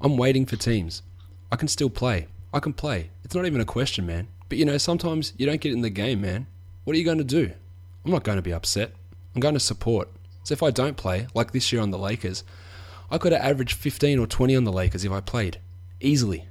I'm waiting for teams. I can still play. I can play. It's not even a question, man. But you know, sometimes you don't get in the game, man. What are you going to do? I'm not going to be upset. I'm going to support. So if I don't play, like this year on the Lakers, I could have averaged 15 or 20 on the Lakers if I played. Easily.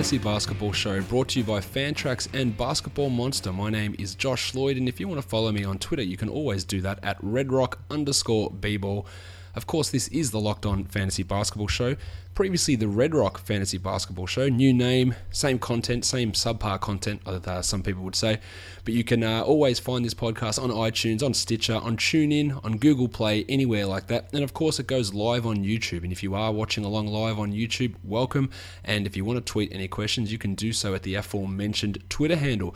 Fantasy Basketball Show brought to you by Fantrax and Basketball Monster. My name is Josh Lloyd, and if you want to follow me on Twitter, you can always do that at redrock underscore bball. Of course, this is the Locked On Fantasy Basketball Show. Previously, the Red Rock Fantasy Basketball Show. New name, same content, same subpar content, uh, some people would say. But you can uh, always find this podcast on iTunes, on Stitcher, on TuneIn, on Google Play, anywhere like that. And of course, it goes live on YouTube. And if you are watching along live on YouTube, welcome. And if you want to tweet any questions, you can do so at the aforementioned Twitter handle.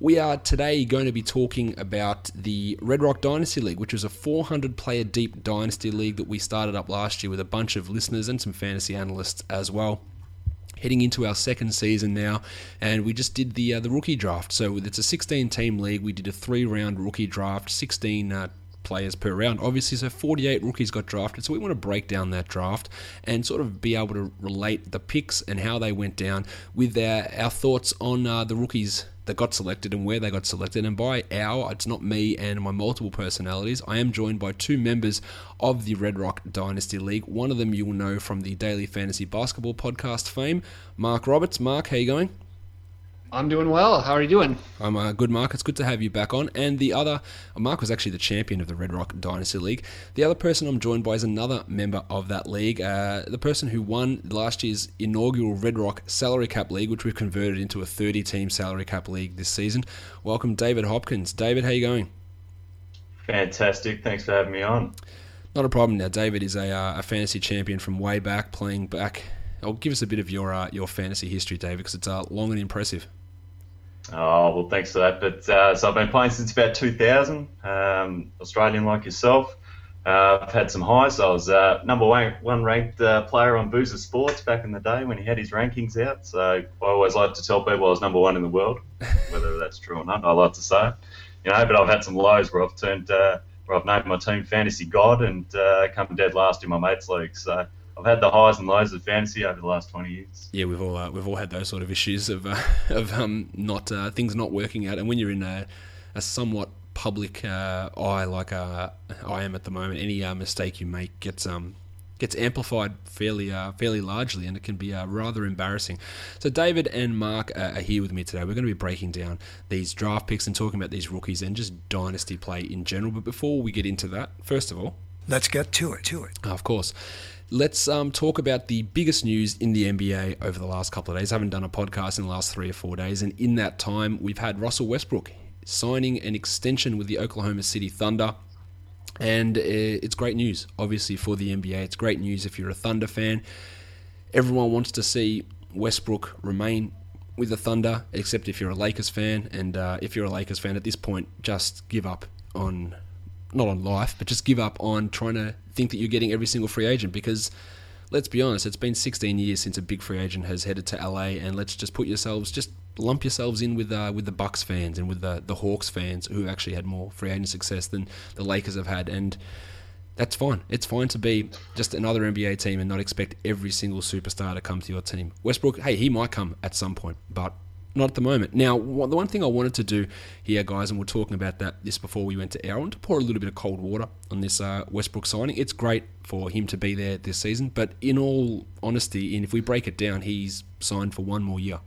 We are today going to be talking about the Red Rock Dynasty League, which was a 400 player deep dynasty league that we started up last year with a bunch of listeners and some fantasy analysts as well. Heading into our second season now, and we just did the uh, the rookie draft. So it's a 16 team league. We did a three round rookie draft, 16 uh, players per round. Obviously, so 48 rookies got drafted. So we want to break down that draft and sort of be able to relate the picks and how they went down with our, our thoughts on uh, the rookies that got selected and where they got selected. And by our, it's not me and my multiple personalities. I am joined by two members of the Red Rock Dynasty League. One of them you will know from the Daily Fantasy Basketball podcast fame, Mark Roberts. Mark, how you going? I'm doing well. How are you doing? I'm a uh, good, Mark. It's good to have you back on. And the other, Mark was actually the champion of the Red Rock Dynasty League. The other person I'm joined by is another member of that league, uh, the person who won last year's inaugural Red Rock Salary Cap League, which we've converted into a 30-team Salary Cap League this season. Welcome, David Hopkins. David, how you going? Fantastic. Thanks for having me on. Not a problem. Now, David is a, uh, a fantasy champion from way back, playing back. I'll give us a bit of your uh, your fantasy history, David, because it's uh, long and impressive. Oh well, thanks for that. But uh, so I've been playing since about 2000. Um, Australian like yourself. Uh, I've had some highs. I was uh, number one, ranked uh, player on Boozer Sports back in the day when he had his rankings out. So I always like to tell people I was number one in the world, whether that's true or not. I like to say, you know. But I've had some lows where I've turned, uh, where I've named my team Fantasy God and uh, come dead last in my mates league. So I've had the highs and lows of fantasy over the last twenty years. Yeah, we've all uh, we've all had those sort of issues of uh, of um, not uh, things not working out, and when you're in a, a somewhat public uh, eye like uh, I am at the moment, any uh, mistake you make gets um gets amplified fairly fairly largely, and it can be rather embarrassing. So David and Mark are here with me today. We're going to be breaking down these draft picks and talking about these rookies and just dynasty play in general. But before we get into that, first of all, let's get to it. To it. Of course. Let's um, talk about the biggest news in the NBA over the last couple of days. I haven't done a podcast in the last three or four days, and in that time, we've had Russell Westbrook signing an extension with the Oklahoma City Thunder. And uh, it's great news, obviously, for the NBA. It's great news if you're a Thunder fan. Everyone wants to see Westbrook remain with the Thunder, except if you're a Lakers fan. And uh, if you're a Lakers fan at this point, just give up on not on life, but just give up on trying to think that you're getting every single free agent because let's be honest, it's been 16 years since a big free agent has headed to LA, and let's just put yourselves, just lump yourselves in with uh, with the Bucks fans and with the the Hawks fans who actually had more free agent success than the Lakers have had, and that's fine. It's fine to be just another NBA team and not expect every single superstar to come to your team. Westbrook, hey, he might come at some point, but not at the moment. Now, the one thing I wanted to do here, guys, and we're talking about that this before we went to air, I to pour a little bit of cold water on this uh, Westbrook signing. It's great for him to be there this season, but in all honesty, and if we break it down, he's signed for one more year.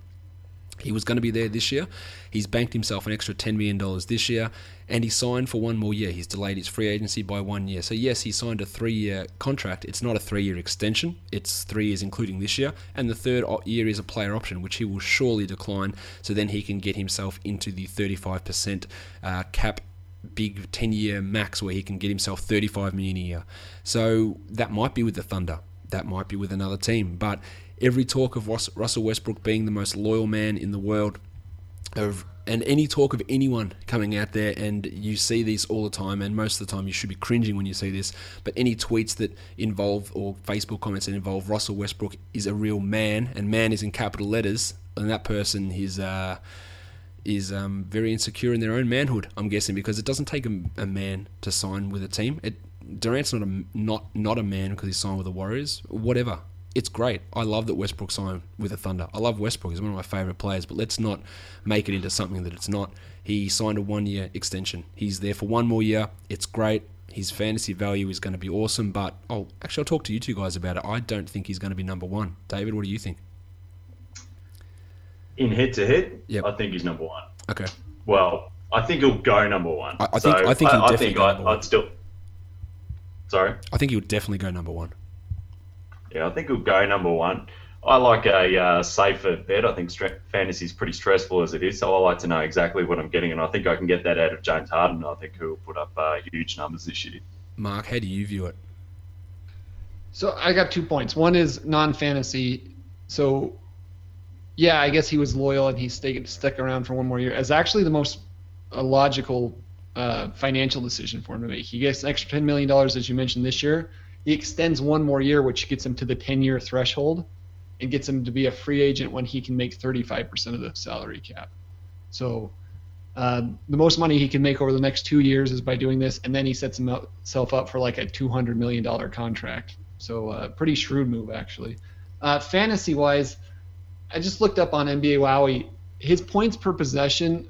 He was going to be there this year. He's banked himself an extra $10 million this year, and he signed for one more year. He's delayed his free agency by one year. So, yes, he signed a three year contract. It's not a three year extension, it's three years, including this year. And the third year is a player option, which he will surely decline. So then he can get himself into the 35% uh, cap big 10 year max where he can get himself 35 million a year. So that might be with the Thunder. That might be with another team. But every talk of Russell Westbrook being the most loyal man in the world, of and any talk of anyone coming out there, and you see these all the time, and most of the time you should be cringing when you see this. But any tweets that involve or Facebook comments that involve Russell Westbrook is a real man, and man is in capital letters, and that person is. Uh, is um, very insecure in their own manhood. I'm guessing because it doesn't take a, a man to sign with a team. It Durant's not a not not a man because he signed with the Warriors. Whatever it's great. I love that Westbrook signed with the Thunder. I love Westbrook. He's one of my favourite players, but let's not make it into something that it's not. He signed a one year extension. He's there for one more year. It's great. His fantasy value is going to be awesome, but oh, actually, I'll talk to you two guys about it. I don't think he's going to be number one. David, what do you think? In head to head, yep. I think he's number one. Okay. Well, I think he'll go number one. I, I think. So I think I, definitely I, think I. I'd still. Sorry. I think he'll definitely go number one. Yeah, I think he'll go number one. I like a uh, safer bet. I think fantasy is pretty stressful as it is, so I like to know exactly what I'm getting, and I think I can get that out of James Harden. I think he'll put up uh, huge numbers this year. Mark, how do you view it? So I got two points. One is non-fantasy. So, yeah, I guess he was loyal and he stayed stuck around for one more year. As actually the most uh, logical uh, financial decision for him to make. He gets an extra ten million dollars, as you mentioned, this year he extends one more year, which gets him to the 10 year threshold and gets him to be a free agent when he can make 35% of the salary cap. So uh, the most money he can make over the next two years is by doing this, and then he sets himself up for like a $200 million contract. So uh, pretty shrewd move, actually. Uh, fantasy wise, I just looked up on NBA Wowy. His points per possession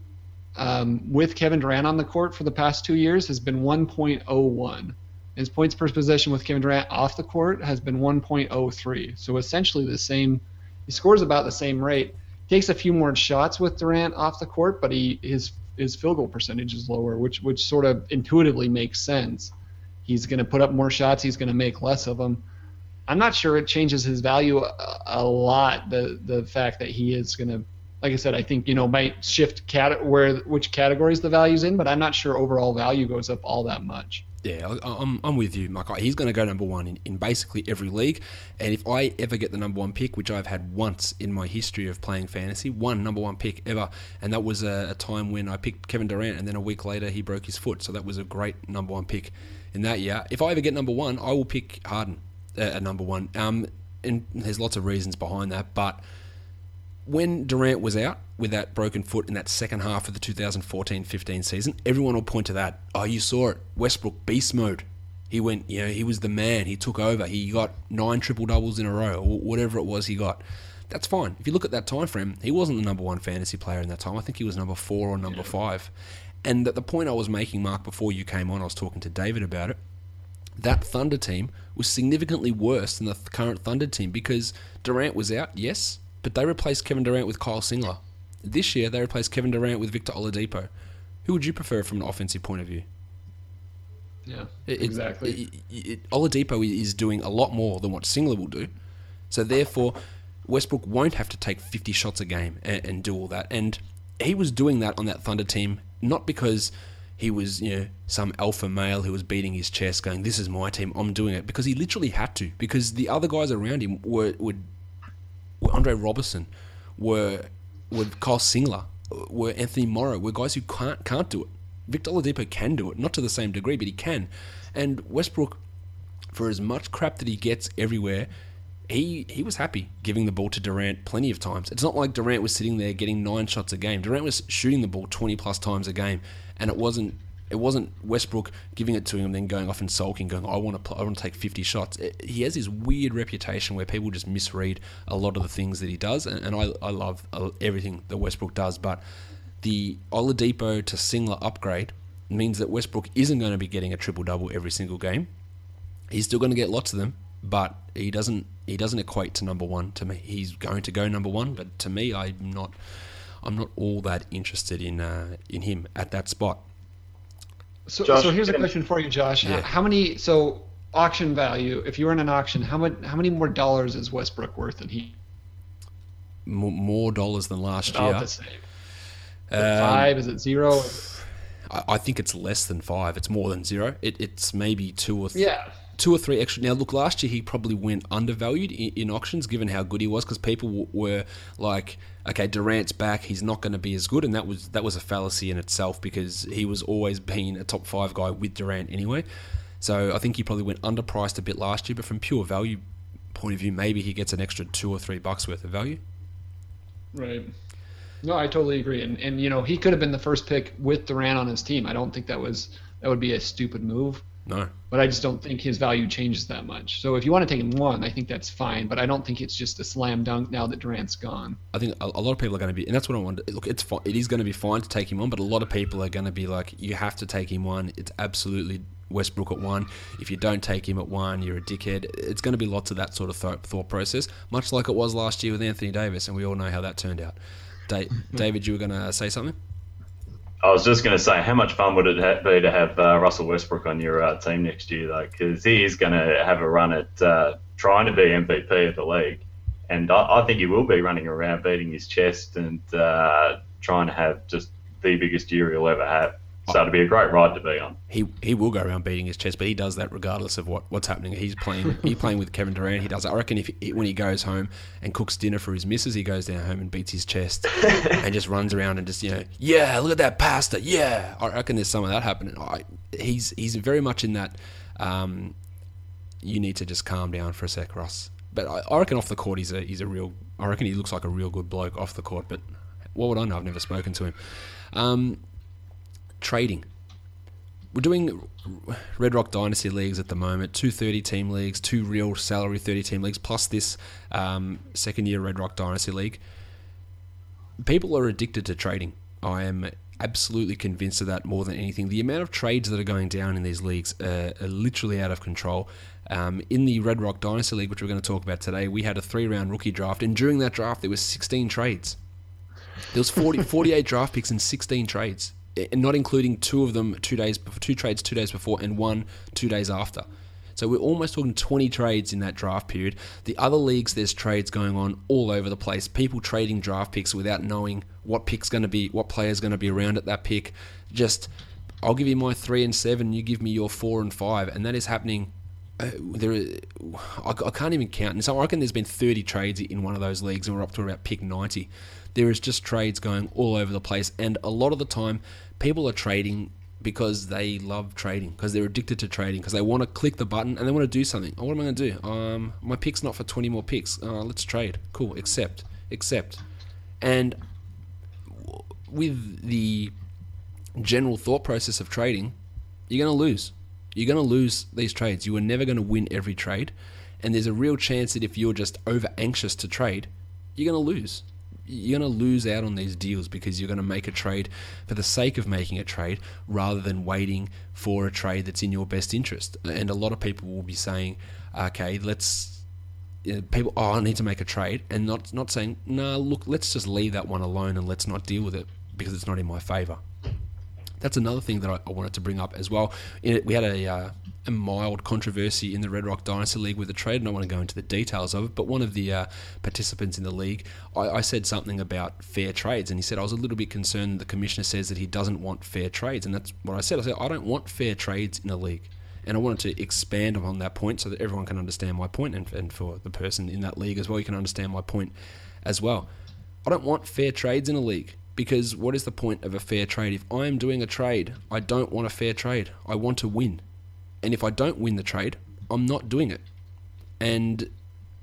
um, with Kevin Durant on the court for the past two years has been 1.01. His points per possession with Kevin Durant off the court has been 1.03. So essentially the same. He scores about the same rate. Takes a few more shots with Durant off the court, but he his his field goal percentage is lower, which which sort of intuitively makes sense. He's going to put up more shots. He's going to make less of them. I'm not sure it changes his value a, a lot. The the fact that he is going to, like I said, I think you know might shift cat where which categories the value's in, but I'm not sure overall value goes up all that much. Yeah, I'm, I'm with you, Mike. He's going to go number one in, in basically every league. And if I ever get the number one pick, which I've had once in my history of playing fantasy, one number one pick ever, and that was a, a time when I picked Kevin Durant, and then a week later he broke his foot. So that was a great number one pick in that year. If I ever get number one, I will pick Harden uh, at number one. Um, and there's lots of reasons behind that, but when Durant was out with that broken foot in that second half of the 2014-15 season, everyone will point to that. Oh, you saw it. Westbrook beast mode. He went, you know, he was the man. He took over. He got nine triple doubles in a row, or whatever it was he got. That's fine. If you look at that time frame, he wasn't the number one fantasy player in that time. I think he was number four or number yeah. five. And the point I was making, Mark, before you came on, I was talking to David about it. That Thunder team was significantly worse than the current Thunder team because Durant was out, yes, but they replaced Kevin Durant with Kyle Singler. This year, they replaced Kevin Durant with Victor Oladipo. Who would you prefer from an offensive point of view? Yeah, it, exactly. It, it, Oladipo is doing a lot more than what Singler will do. So therefore, Westbrook won't have to take 50 shots a game and, and do all that. And he was doing that on that Thunder team, not because he was, you know, some alpha male who was beating his chest, going, "This is my team, I'm doing it," because he literally had to. Because the other guys around him were were were Andre Roberson, were were Kyle Singler, were Anthony Morrow, were guys who can't can't do it. Victor Oladipo can do it, not to the same degree, but he can. And Westbrook, for as much crap that he gets everywhere, he he was happy giving the ball to Durant plenty of times. It's not like Durant was sitting there getting nine shots a game. Durant was shooting the ball twenty plus times a game, and it wasn't it wasn't Westbrook giving it to him, then going off and sulking, going, "I want to, I want to take 50 shots." It, he has this weird reputation where people just misread a lot of the things that he does, and, and I, I love uh, everything that Westbrook does. But the Oladipo to Singler upgrade means that Westbrook isn't going to be getting a triple double every single game. He's still going to get lots of them, but he doesn't he doesn't equate to number one to me. He's going to go number one, but to me, I'm not I'm not all that interested in uh, in him at that spot. So, Josh, so here's a question for you, Josh. Yeah. How many? So auction value. If you were in an auction, how much? How many more dollars is Westbrook worth than he? More, more dollars than last About year. the same. Um, Five? Is it zero? I, I think it's less than five. It's more than zero. It, it's maybe two or th- Yeah. two or three extra. Now, look, last year he probably went undervalued in, in auctions given how good he was because people w- were like, okay, Durant's back, he's not going to be as good, and that was that was a fallacy in itself because he was always been a top five guy with Durant anyway. So I think he probably went underpriced a bit last year, but from pure value point of view, maybe he gets an extra two or three bucks worth of value. Right. No, I totally agree. And and you know he could have been the first pick with Durant on his team. I don't think that was that would be a stupid move. No, But I just don't think his value changes that much. So if you want to take him one, I think that's fine. But I don't think it's just a slam dunk now that Durant's gone. I think a, lot of people are going to be, and that's what I want. Look, it's fine. It is going to be fine to take him on, but a lot of people are going to be like, you have to take him one. It's absolutely Westbrook at one. If you don't take him at one, you're a dickhead. It's going to be lots of that sort of thought, thought process, much like it was last year with Anthony Davis, and we all know how that turned out. Da- David, you were going to say something? I was just going to say, how much fun would it ha- be to have uh, Russell Westbrook on your uh, team next year, though? Because he is going to have a run at uh, trying to be MVP of the league, and I, I think he will be running around beating his chest and uh, trying to have just the biggest year he'll ever have. So it'll be a great ride to be on. He he will go around beating his chest, but he does that regardless of what, what's happening. He's playing he's playing with Kevin Durant. He does. it. I reckon if he, when he goes home and cooks dinner for his missus, he goes down home and beats his chest and just runs around and just you know, yeah, look at that pasta, yeah. I reckon there's some of that happening. I, he's he's very much in that. Um, you need to just calm down for a sec, Ross. But I, I reckon off the court, he's a he's a real. I reckon he looks like a real good bloke off the court. But what would I know? I've never spoken to him. Um, trading. We're doing Red Rock Dynasty leagues at the moment, two 30 team leagues, two real salary 30 team leagues, plus this um, second year Red Rock Dynasty league. People are addicted to trading. I am absolutely convinced of that more than anything. The amount of trades that are going down in these leagues uh, are literally out of control. Um, in the Red Rock Dynasty League, which we're going to talk about today, we had a three round rookie draft, and during that draft, there was 16 trades. There was 40, 48 draft picks and 16 trades, not including two of them two days two trades two days before and one two days after. So we're almost talking 20 trades in that draft period. The other leagues, there's trades going on all over the place. People trading draft picks without knowing what pick's going to be, what player's going to be around at that pick. Just, I'll give you my three and seven, you give me your four and five, and that is happening. Uh, there, I, I can't even count. And so I reckon there's been 30 trades in one of those leagues, and we're up to about pick 90. There is just trades going all over the place, and a lot of the time, people are trading because they love trading, because they're addicted to trading, because they want to click the button and they want to do something. Oh, what am I going to do? Um, my pick's not for 20 more picks. Uh, let's trade. Cool. Accept. Accept. And with the general thought process of trading, you're going to lose. You're going to lose these trades. You are never going to win every trade. And there's a real chance that if you're just over anxious to trade, you're going to lose. You're going to lose out on these deals because you're going to make a trade for the sake of making a trade rather than waiting for a trade that's in your best interest. And a lot of people will be saying, okay, let's people, oh, I need to make a trade, and not not saying, nah, look, let's just leave that one alone and let's not deal with it because it's not in my favour. That's another thing that I, I wanted to bring up as well. It, we had a, uh, a mild controversy in the Red Rock Dynasty League with a trade, and I want to go into the details of it, but one of the uh, participants in the league, I, I said something about fair trades, and he said I was a little bit concerned the commissioner says that he doesn't want fair trades, and that's what I said. I said, I don't want fair trades in a league. And I wanted to expand on that point so that everyone can understand my point, and, and for the person in that league as well, you can understand my point as well. I don't want fair trades in a league because what is the point of a fair trade? If I am doing a trade, I don't want a fair trade. I want to win. And if I don't win the trade, I'm not doing it. And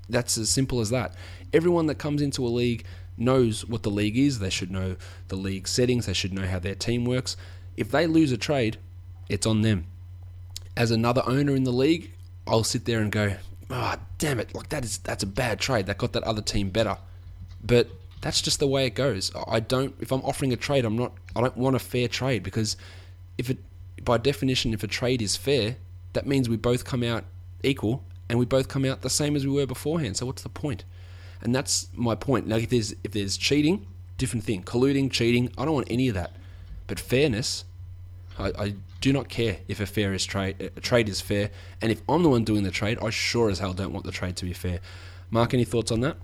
that's as simple as that. Everyone that comes into a league knows what the league is. They should know the league settings. They should know how their team works. If they lose a trade, it's on them. As another owner in the league, I'll sit there and go, "Ah, oh, damn it! Like that is that's a bad trade. That got that other team better." But that's just the way it goes. I don't. If I'm offering a trade, I'm not. I don't want a fair trade because if it, by definition, if a trade is fair, that means we both come out equal and we both come out the same as we were beforehand. So what's the point? And that's my point. Now, if there's if there's cheating, different thing. Colluding, cheating, I don't want any of that. But fairness, I, I do not care if a fair is trade a trade is fair, and if I'm the one doing the trade, I sure as hell don't want the trade to be fair. Mark, any thoughts on that?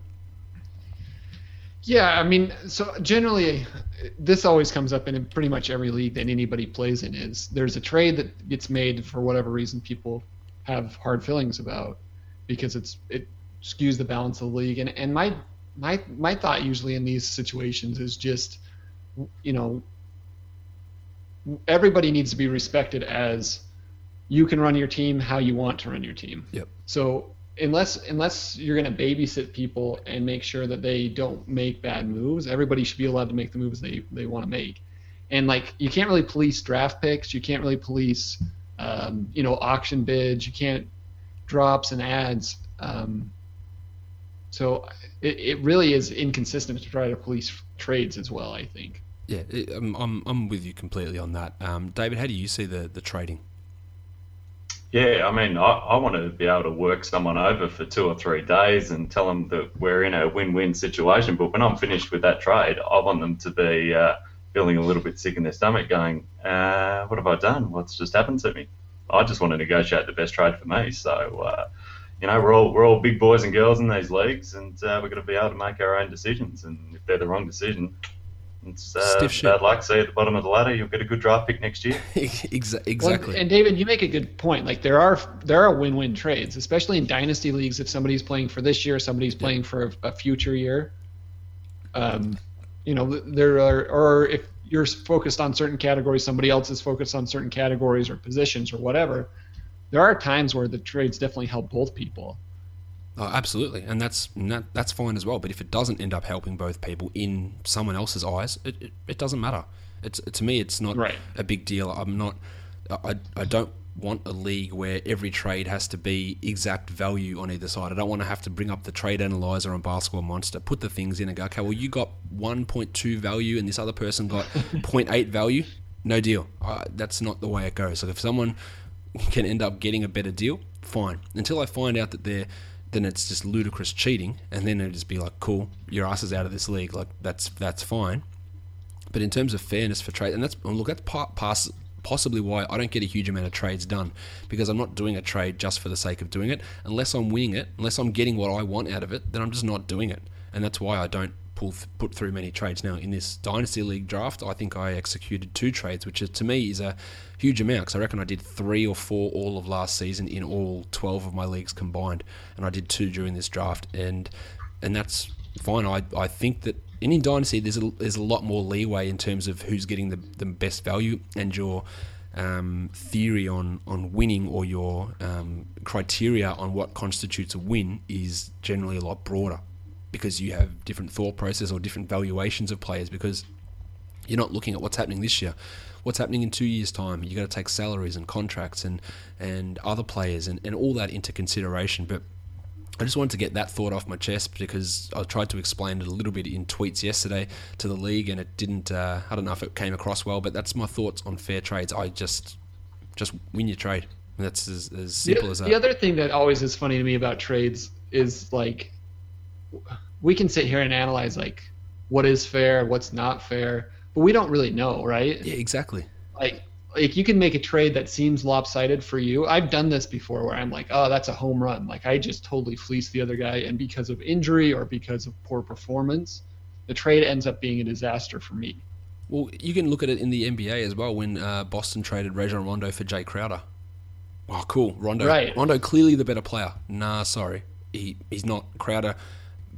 Yeah, I mean, so generally, this always comes up in pretty much every league that anybody plays in. Is there's a trade that gets made for whatever reason people have hard feelings about because it's it skews the balance of the league. And and my my my thought usually in these situations is just, you know, everybody needs to be respected as you can run your team how you want to run your team. Yep. So unless unless you're going to babysit people and make sure that they don't make bad moves, everybody should be allowed to make the moves they they want to make. And like you can't really police draft picks, you can't really police um, you know auction bids, you can't drops and ads. Um, so it, it really is inconsistent to try to police trades as well. I think. Yeah, it, I'm, I'm I'm with you completely on that. Um, David, how do you see the the trading? Yeah, I mean, I, I want to be able to work someone over for two or three days and tell them that we're in a win-win situation. But when I'm finished with that trade, I want them to be uh, feeling a little bit sick in their stomach, going, uh, "What have I done? What's just happened to me?" I just want to negotiate the best trade for me. So, uh, you know, we're all we're all big boys and girls in these leagues, and uh, we're going to be able to make our own decisions. And if they're the wrong decision, it's uh, bad luck. Say at the bottom of the ladder, you'll get a good draft pick next year. exactly. Well, and David, you make a good point. Like there are there are win-win trades, especially in dynasty leagues. If somebody's playing for this year, somebody's playing for a, a future year. Um, you know, there are, or if you're focused on certain categories, somebody else is focused on certain categories or positions or whatever. There are times where the trades definitely help both people. Oh, absolutely, and that's that, that's fine as well. But if it doesn't end up helping both people in someone else's eyes, it, it, it doesn't matter. It's to me, it's not right. a big deal. I'm not. I, I don't want a league where every trade has to be exact value on either side. I don't want to have to bring up the trade analyzer on Basketball Monster, put the things in, and go, okay, well, you got 1.2 value, and this other person got 0.8 value. No deal. Uh, that's not the way it goes. So if someone can end up getting a better deal, fine. Until I find out that they're then it's just ludicrous cheating, and then it'd just be like, cool, your ass is out of this league. Like that's that's fine. But in terms of fairness for trade, and that's look, that's part, pass, possibly why I don't get a huge amount of trades done because I'm not doing a trade just for the sake of doing it. Unless I'm winning it, unless I'm getting what I want out of it, then I'm just not doing it, and that's why I don't pull put through many trades. Now in this dynasty league draft, I think I executed two trades, which is, to me is a huge amount because I reckon I did three or four all of last season in all 12 of my leagues combined, and I did two during this draft, and and that's fine. I, I think that in, in Dynasty there's a, there's a lot more leeway in terms of who's getting the, the best value and your um, theory on, on winning or your um, criteria on what constitutes a win is generally a lot broader because you have different thought process or different valuations of players because you're not looking at what's happening this year what's happening in two years' time. You've got to take salaries and contracts and, and other players and, and all that into consideration. But I just wanted to get that thought off my chest because I tried to explain it a little bit in tweets yesterday to the league, and it didn't. Uh, I don't know if it came across well, but that's my thoughts on fair trades. I just just win your trade. That's as, as simple the, as that. The other thing that always is funny to me about trades is like we can sit here and analyze like what is fair, what's not fair, but we don't really know, right? Yeah, exactly. Like like you can make a trade that seems lopsided for you. I've done this before where I'm like, oh, that's a home run. Like I just totally fleeced the other guy, and because of injury or because of poor performance, the trade ends up being a disaster for me. Well, you can look at it in the NBA as well when uh, Boston traded Rajon Rondo for Jae Crowder. Oh, cool. Rondo. Right. Rondo clearly the better player. Nah, sorry. He, he's not. Crowder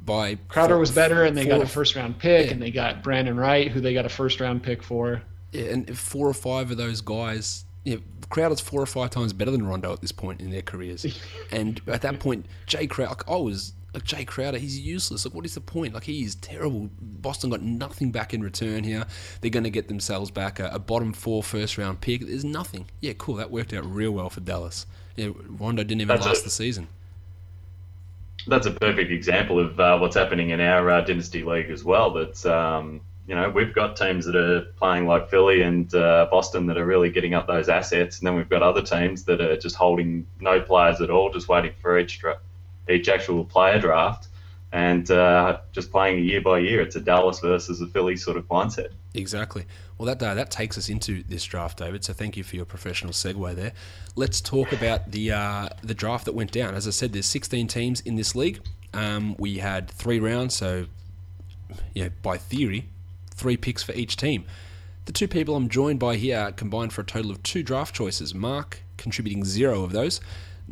by Crowder four, was better, and they got a first round pick, yeah. and they got Brandan Wright, who they got a first round pick for. Yeah, and four or five of those guys, yeah, Crowder's four or five times better than Rondo at this point in their careers. and at that point, Jay Crowder, like, I was like Jae Crowder, he's useless. Like, what is the point? Like, he is terrible. Boston got nothing back in return here. They're going to get themselves back a, a, bottom four first round pick. There's nothing. Yeah, cool. That worked out real well for Dallas. Yeah, Rondo didn't even That's last it. the season that's a perfect example of uh, what's happening in our uh, dynasty league as well. That um, you know we've got teams that are playing like Philly and uh, Boston that are really getting up those assets, and then we've got other teams that are just holding no players at all, just waiting for each each actual player draft. and uh, just playing year by year. It's a Dallas versus a Philly sort of mindset. Exactly. Well, that uh, that takes us into this draft, David. So thank you for your professional segue there. Let's talk about the uh, the draft that went down. As I said, there's 16 teams in this league. Um, we had three rounds, so yeah, by theory, three picks for each team. The two people I'm joined by here combined for a total of two draft choices. Mark contributing zero of those.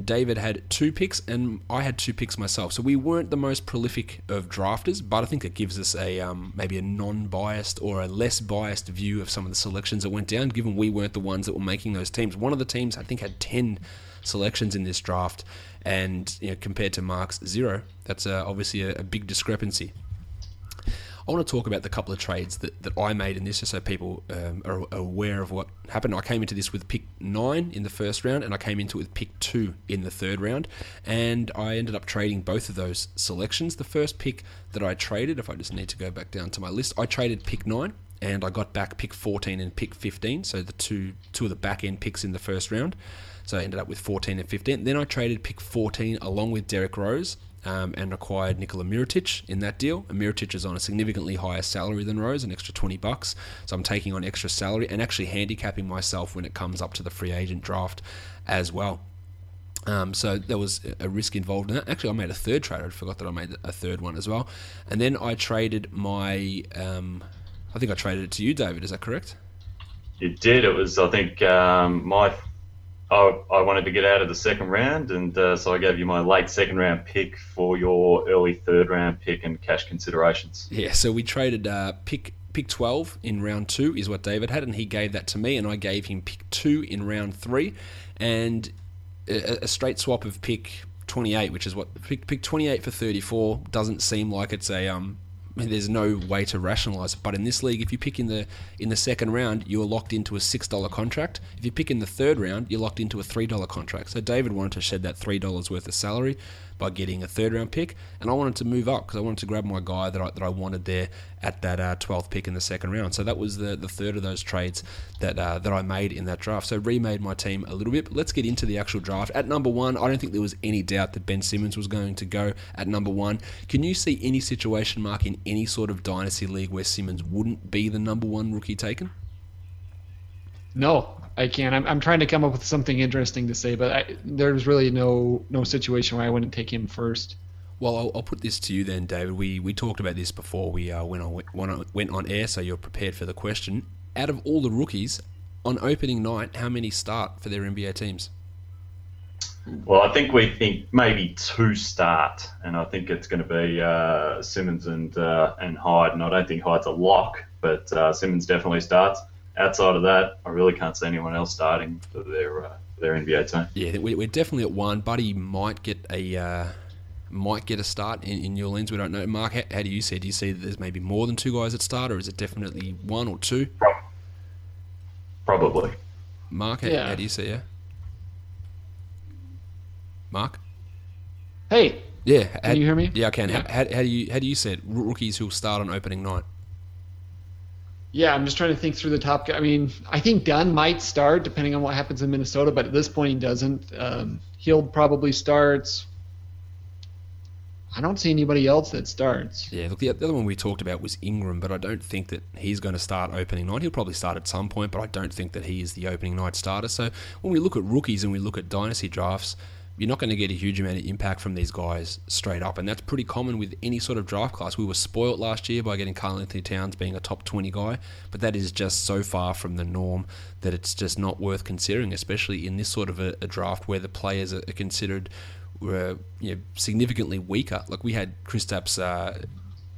David had two picks, and I had two picks myself. So we weren't the most prolific of drafters, but I think it gives us a um, maybe a non-biased or a less biased view of some of the selections that went down. Given we weren't the ones that were making those teams, one of the teams I think had ten selections in this draft, and you know, compared to Mark's zero, that's uh, obviously a, a big discrepancy. I want to talk about the couple of trades that, that I made in this, just so people um, are aware of what happened. I came into this with pick nine in the first round, and I came into it with pick two in the third round, and I ended up trading both of those selections. The first pick that I traded, if I just need to go back down to my list, I traded pick nine, and I got back pick 14 and pick 15, so the two two of the back end picks in the first round. So I ended up with 14 and 15. Then I traded pick 14 along with Derrick Rose um, and acquired Nikola Mirotic in that deal. And Mirotic is on a significantly higher salary than Rose, an extra 20 bucks. So I'm taking on extra salary and actually handicapping myself when it comes up to the free agent draft as well. Um, so there was a risk involved in that. Actually, I made a third trade. I forgot that I made a third one as well. And then I traded my. Um, I think I traded it to you, David. Is that correct? You did. It was, I think, um, my I, I wanted to get out of the second round, and uh, so I gave you my late second round pick for your early third round pick and cash considerations. Yeah, so we traded uh, pick pick 12 in round two is what David had, and he gave that to me, and I gave him pick two in round three, and a, a straight swap of pick 28, which is what pick, pick 28 for 34 doesn't seem like it's a um there's no way to rationalize it. But in this league, if you pick in the in the second round, you are locked into a six dollar contract. If you pick in the third round, you're locked into a three dollar contract. So David wanted to shed that three dollars worth of salary by getting a third round pick, and I wanted to move up because I wanted to grab my guy that I, that I wanted there at that uh, 12th pick in the second round. So that was the, the third of those trades that uh, that I made in that draft. So remade my team a little bit. But let's get into the actual draft. At number one, I don't think there was any doubt that Ben Simmons was going to go at number one. Can you see any situation, Mark, in any sort of dynasty league where Simmons wouldn't be the number one rookie taken? No, I can't. I'm, I'm trying to come up with something interesting to say, but I, there's really no no situation where I wouldn't take him first. Well, I'll, I'll, put this to you then, David. We we talked about this before we uh, went on went on air, so you're prepared for the question. Out of all the rookies on opening night, how many start for their NBA teams? Well, I think we think maybe two start, and I think it's going to be uh, Simmons and uh, and Hield. And I don't think Hield's a lock, but uh, Simmons definitely starts outside of that, I really can't see anyone else starting for their uh, their NBA team. Yeah, we're definitely at one. Buddy might get a uh, might get a start in, in New Orleans. We don't know. Mark, how, how, do you see? Do you see that there's maybe more than two guys that start, or is it definitely one or two? Probably. Mark, how, yeah. how do you see it? Mark. Hey. Yeah. Can how, you hear me? Yeah, I can. Yeah. How, how, do you how do you see it? Rookies who'll start on opening night. Yeah, I'm just trying to think through the top. I mean, I think Dunn might start depending on what happens in Minnesota, but at this point he doesn't. Um, he'll probably start. I don't see anybody else that starts. Yeah, look, the other one we talked about was Ingram, but I don't think that he's going to start opening night. He'll probably start at some point, but I don't think that he is the opening night starter. So when we look at rookies and we look at dynasty drafts, you're not going to get a huge amount of impact from these guys straight up. And that's pretty common with any sort of draft class. We were spoilt last year by getting Karl-Anthony Towns being a top 20 guy, but that is just so far from the norm that it's just not worth considering, especially in this sort of a, a draft where the players are considered uh, you know, significantly weaker. Like we had Kristaps. Uh,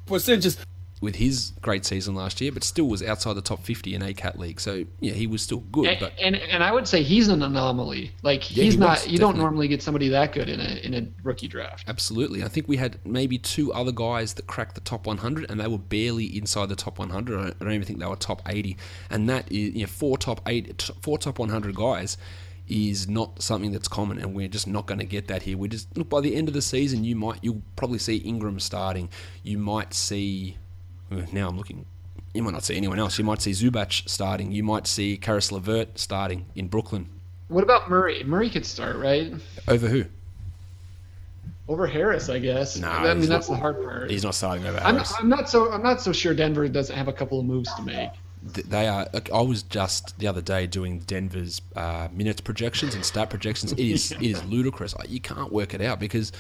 Porzingis with his great season last year, but still was outside the top 50 in ACAT league. So yeah, he was still good. And, but and, and I would say he's an anomaly. Like yeah, he's he not. Was, you definitely. don't normally get somebody that good in a in a rookie draft. Absolutely, I think we had maybe two other guys that cracked the top 100, and they were barely inside the top 100. I don't, even think they were top 80. And that is you know four top eight, four top 100 guys is not something that's common, and we're just not going to get that here. We just look by the end of the season, you might you'll probably see Ingram starting. You might see now I'm looking. You might not see anyone else. You might see Zubac starting. You might see Caris LeVert starting in Brooklyn. What about Murray? Murray could start, right? Over who? over Harris, I guess. No, I mean that's not- the hard part. He's not starting over I'm, Harris. I'm not so I'm not so sure Denver doesn't have a couple of moves to make. Th- they are. I was just the other day doing Denver's uh, minutes projections and stat projections. It is it is ludicrous. You can't work it out because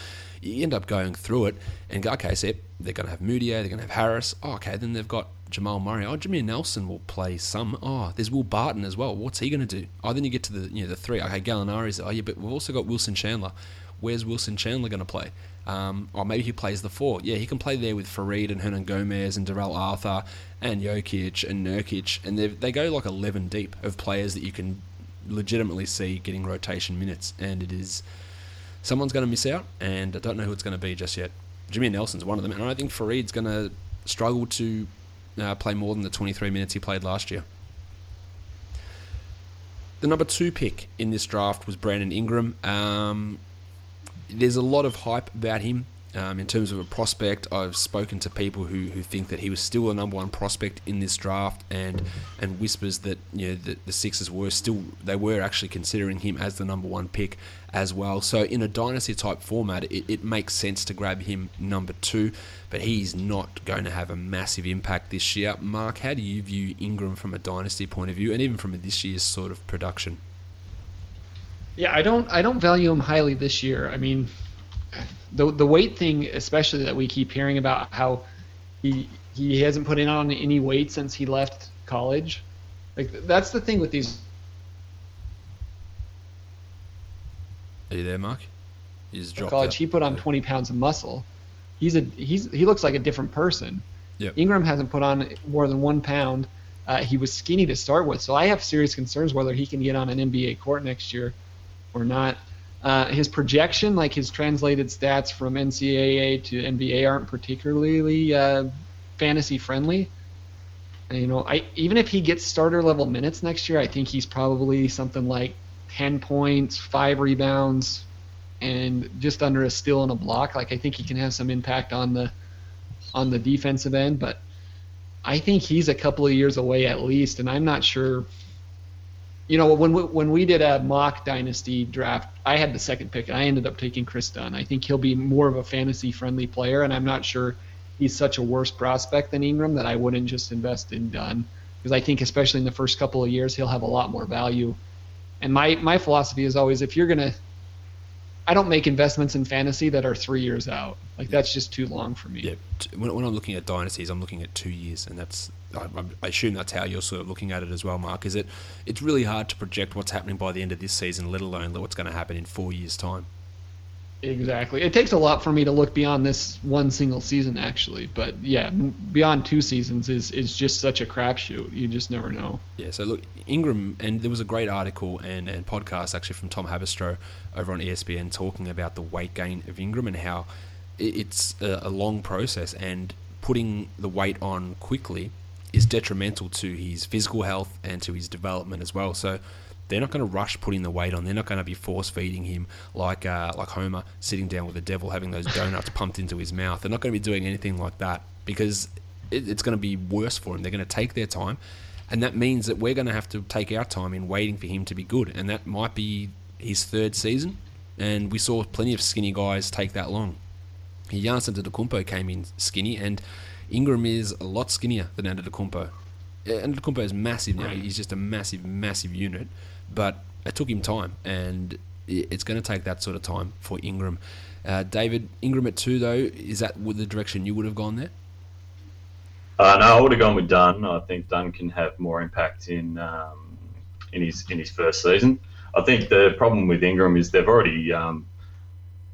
you end up going through it and go, okay, so they're going to have Mudiay, they're going to have Harris. Oh, okay, then they've got Jamal Murray. Oh, Jameer Nelson will play some. Oh, there's Will Barton as well. What's he going to do? Oh, then you get to the you know the three. Okay, Gallinari's. Oh, yeah, but we've also got Wilson Chandler. Where's Wilson Chandler going to play? Um, or maybe he plays the four. Yeah, he can play there with Faried and Hernangomez and Darrell Arthur and Jokic and Nurkic, and they go like eleven deep of players that you can legitimately see getting rotation minutes, and it is someone's going to miss out, and I don't know who it's going to be just yet. Jameer Nelson's one of them, and I think Faried's going to struggle to uh, play more than the 23 minutes he played last year. The number two pick in this draft was Brandon Ingram. Um, there's a lot of hype about him um, in terms of a prospect. I've spoken to people who, who think that he was still a number one prospect in this draft, and and whispers that you know the, the Sixers were still they were actually considering him as the number one pick as well. So in a dynasty type format, it, it makes sense to grab him number two, but he's not going to have a massive impact this year. Mark, how do you view Ingram from a dynasty point of view, and even from this year's sort of production? Yeah, I don't I don't value him highly this year. I mean, the the weight thing, especially that we keep hearing about how he he hasn't put in on any weight since he left college. Like that's the thing with these. Are you there, Mark? Just dropped college, out. he put on 20 pounds of muscle. He's a he's he looks like a different person. Yep. Ingram hasn't put on more than one pound. Uh, he was skinny to start with, so I have serious concerns whether he can get on an NBA court next year or not. Uh, his projection, like his translated stats from NCAA to NBA, aren't particularly uh, fantasy friendly. And, you know, I even if he gets starter level minutes next year, I think he's probably something like 10 points, five rebounds, and just under a steal and a block. Like I think he can have some impact on the on the defensive end, but I think he's a couple of years away at least, and I'm not sure. You know, when we, when we did a mock dynasty draft, I had the second pick, and I ended up taking Kris Dunn. I think he'll be more of a fantasy friendly player, and I'm not sure he's such a worse prospect than Ingram that I wouldn't just invest in Dunn because I think especially in the first couple of years he'll have a lot more value. And my my philosophy is always if you're gonna I don't make investments in fantasy that are three years out. Like that's just too long for me. Yeah, when, when I'm looking at dynasties, I'm looking at two years, and that's I, I assume that's how you're sort of looking at it as well, Mark. Is it? It's really hard to project what's happening by the end of this season, let alone what's going to happen in four years' time. Exactly. It takes a lot for me to look beyond this one single season, actually. But yeah, beyond two seasons is is just such a crapshoot. You just never know. Yeah, so look, Ingram, and there was a great article and, and podcast actually from Tom Haberstroh over on ESPN talking about the weight gain of Ingram and how it's a, a long process, and putting the weight on quickly is detrimental to his physical health and to his development as well. So they're not going to rush putting the weight on. They're not going to be force feeding him like uh, like Homer sitting down with the devil having those donuts pumped into his mouth. They're not going to be doing anything like that because it, it's going to be worse for him. They're going to take their time, and that means that we're going to have to take our time in waiting for him to be good, and that might be his third season. And we saw plenty of skinny guys take that long. Giannis Antetokounmpo came in skinny, and Ingram is a lot skinnier than Antetokounmpo. Antetokounmpo is massive now. He's just a massive, massive unit, but it took him time, and it's going to take that sort of time for Ingram. Uh, David Ingram at two, though, is that the direction you would have gone there? Uh, no, I would have gone with Dunn. I think Dunn can have more impact in um, in his in his first season. I think the problem with Ingram is they've already, um,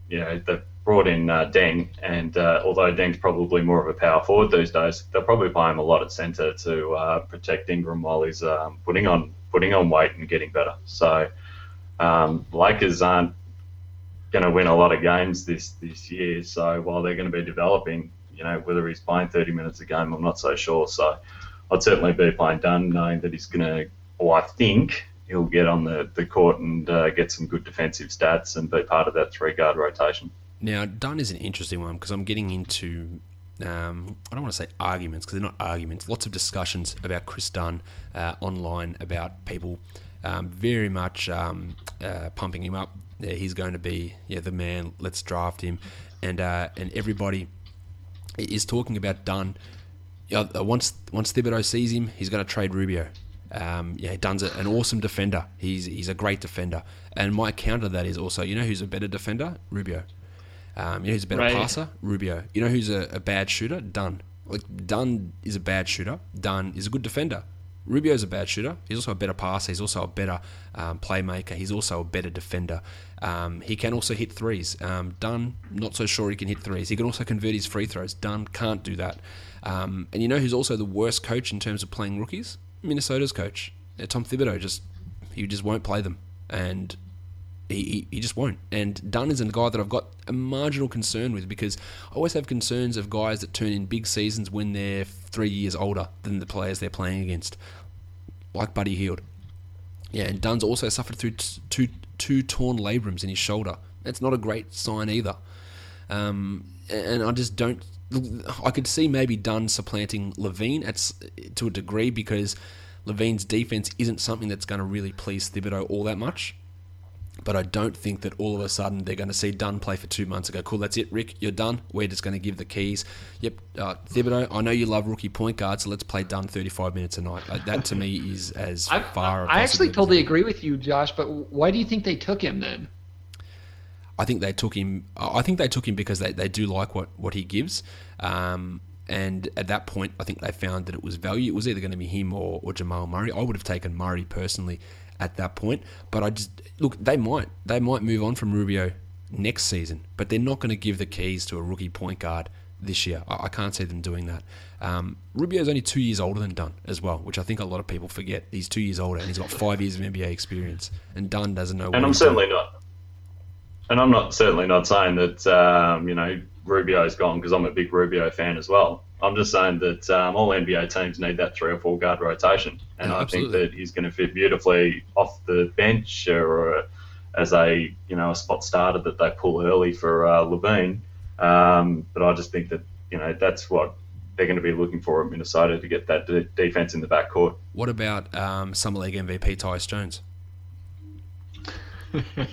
you know, they've brought in uh, Deng, and uh, although Deng's probably more of a power forward these days, they'll probably play him a lot at centre to uh, protect Ingram while he's um, putting on putting on weight and getting better. So um, Lakers aren't going to win a lot of games this this year. So while they're going to be developing, you know, whether he's playing 30 minutes a game, I'm not so sure. So I'd certainly be playing Dunn, knowing that he's going to, or I think he'll get on the, the court and uh, get some good defensive stats and be part of that three guard rotation. Now, Dunn is an interesting one because I'm getting into, um, I don't want to say arguments because they're not arguments, lots of discussions about Kris Dunn uh, online about people um, very much um, uh, pumping him up, yeah, he's going to be yeah the man. Let's draft him, and uh, and everybody is talking about Dunn. Yeah, uh, once once Thibodeau sees him, he's going to trade Rubio. Um, yeah, Dunn's an awesome defender. He's he's a great defender. And my counter to that is also, you know, who's a better defender? Rubio. Um, you know who's a better Right. passer? Rubio. You know who's a, a bad shooter? Dunn. Like Dunn is a bad shooter. Dunn is a good defender. Rubio's a bad shooter. He's also a better passer. He's also a better um, playmaker. He's also a better defender. Um, he can also hit threes. Um, Dunn, not so sure he can hit threes. He can also convert his free throws. Dunn can't do that. Um, and you know who's also the worst coach in terms of playing rookies? Minnesota's coach, Uh, Tom Thibodeau. Just he just won't play them, and he, he, just won't. And Dunn is a guy that I've got a marginal concern with because I always have concerns of guys that turn in big seasons when they're three years older than the players they're playing against, like Buddy Hield. Yeah, and Dunn's also suffered through two two torn labrums in his shoulder. That's not a great sign either. Um, and I just don't. I could see maybe Dunn supplanting LaVine at, to a degree because LaVine's defense isn't something that's going to really please Thibodeau all that much. But I don't think that all of a sudden they're going to see Dunn play for two months and go, cool, that's it, Rick, you're done. We're just going to give the keys. Yep, uh, Thibodeau, I know you love rookie point guard, so let's play Dunn 35 minutes a night. Like, that to me is as I, far. a I actually totally agree with you, Josh. But why do you think they took him then? I think they took him. I think they took him because they, they do like what, what he gives. Um, and at that point, I think they found that it was value. It was either going to be him or, or Jamal Murray. I would have taken Murray personally at that point. But I just look. They might they might move on from Rubio next season, but they're not going to give the keys to a rookie point guard this year. I, I can't see them doing that. Um, Rubio's only two years older than Dunn as well, which I think a lot of people forget. He's two years older and he's got five years of NBA experience, and Dunn doesn't know. what And I'm certainly not. And I'm not certainly not saying that um, you know Rubio's gone because I'm a big Rubio fan as well. I'm just saying that um, all NBA teams need that three or four guard rotation, and Yeah, I absolutely. think that he's going to fit beautifully off the bench or as a you know a spot starter that they pull early for uh, LaVine. Um, but I just think that you know that's what they're going to be looking for at Minnesota to get that de- defense in the backcourt. What about um, Summer League MVP Tyus Jones? I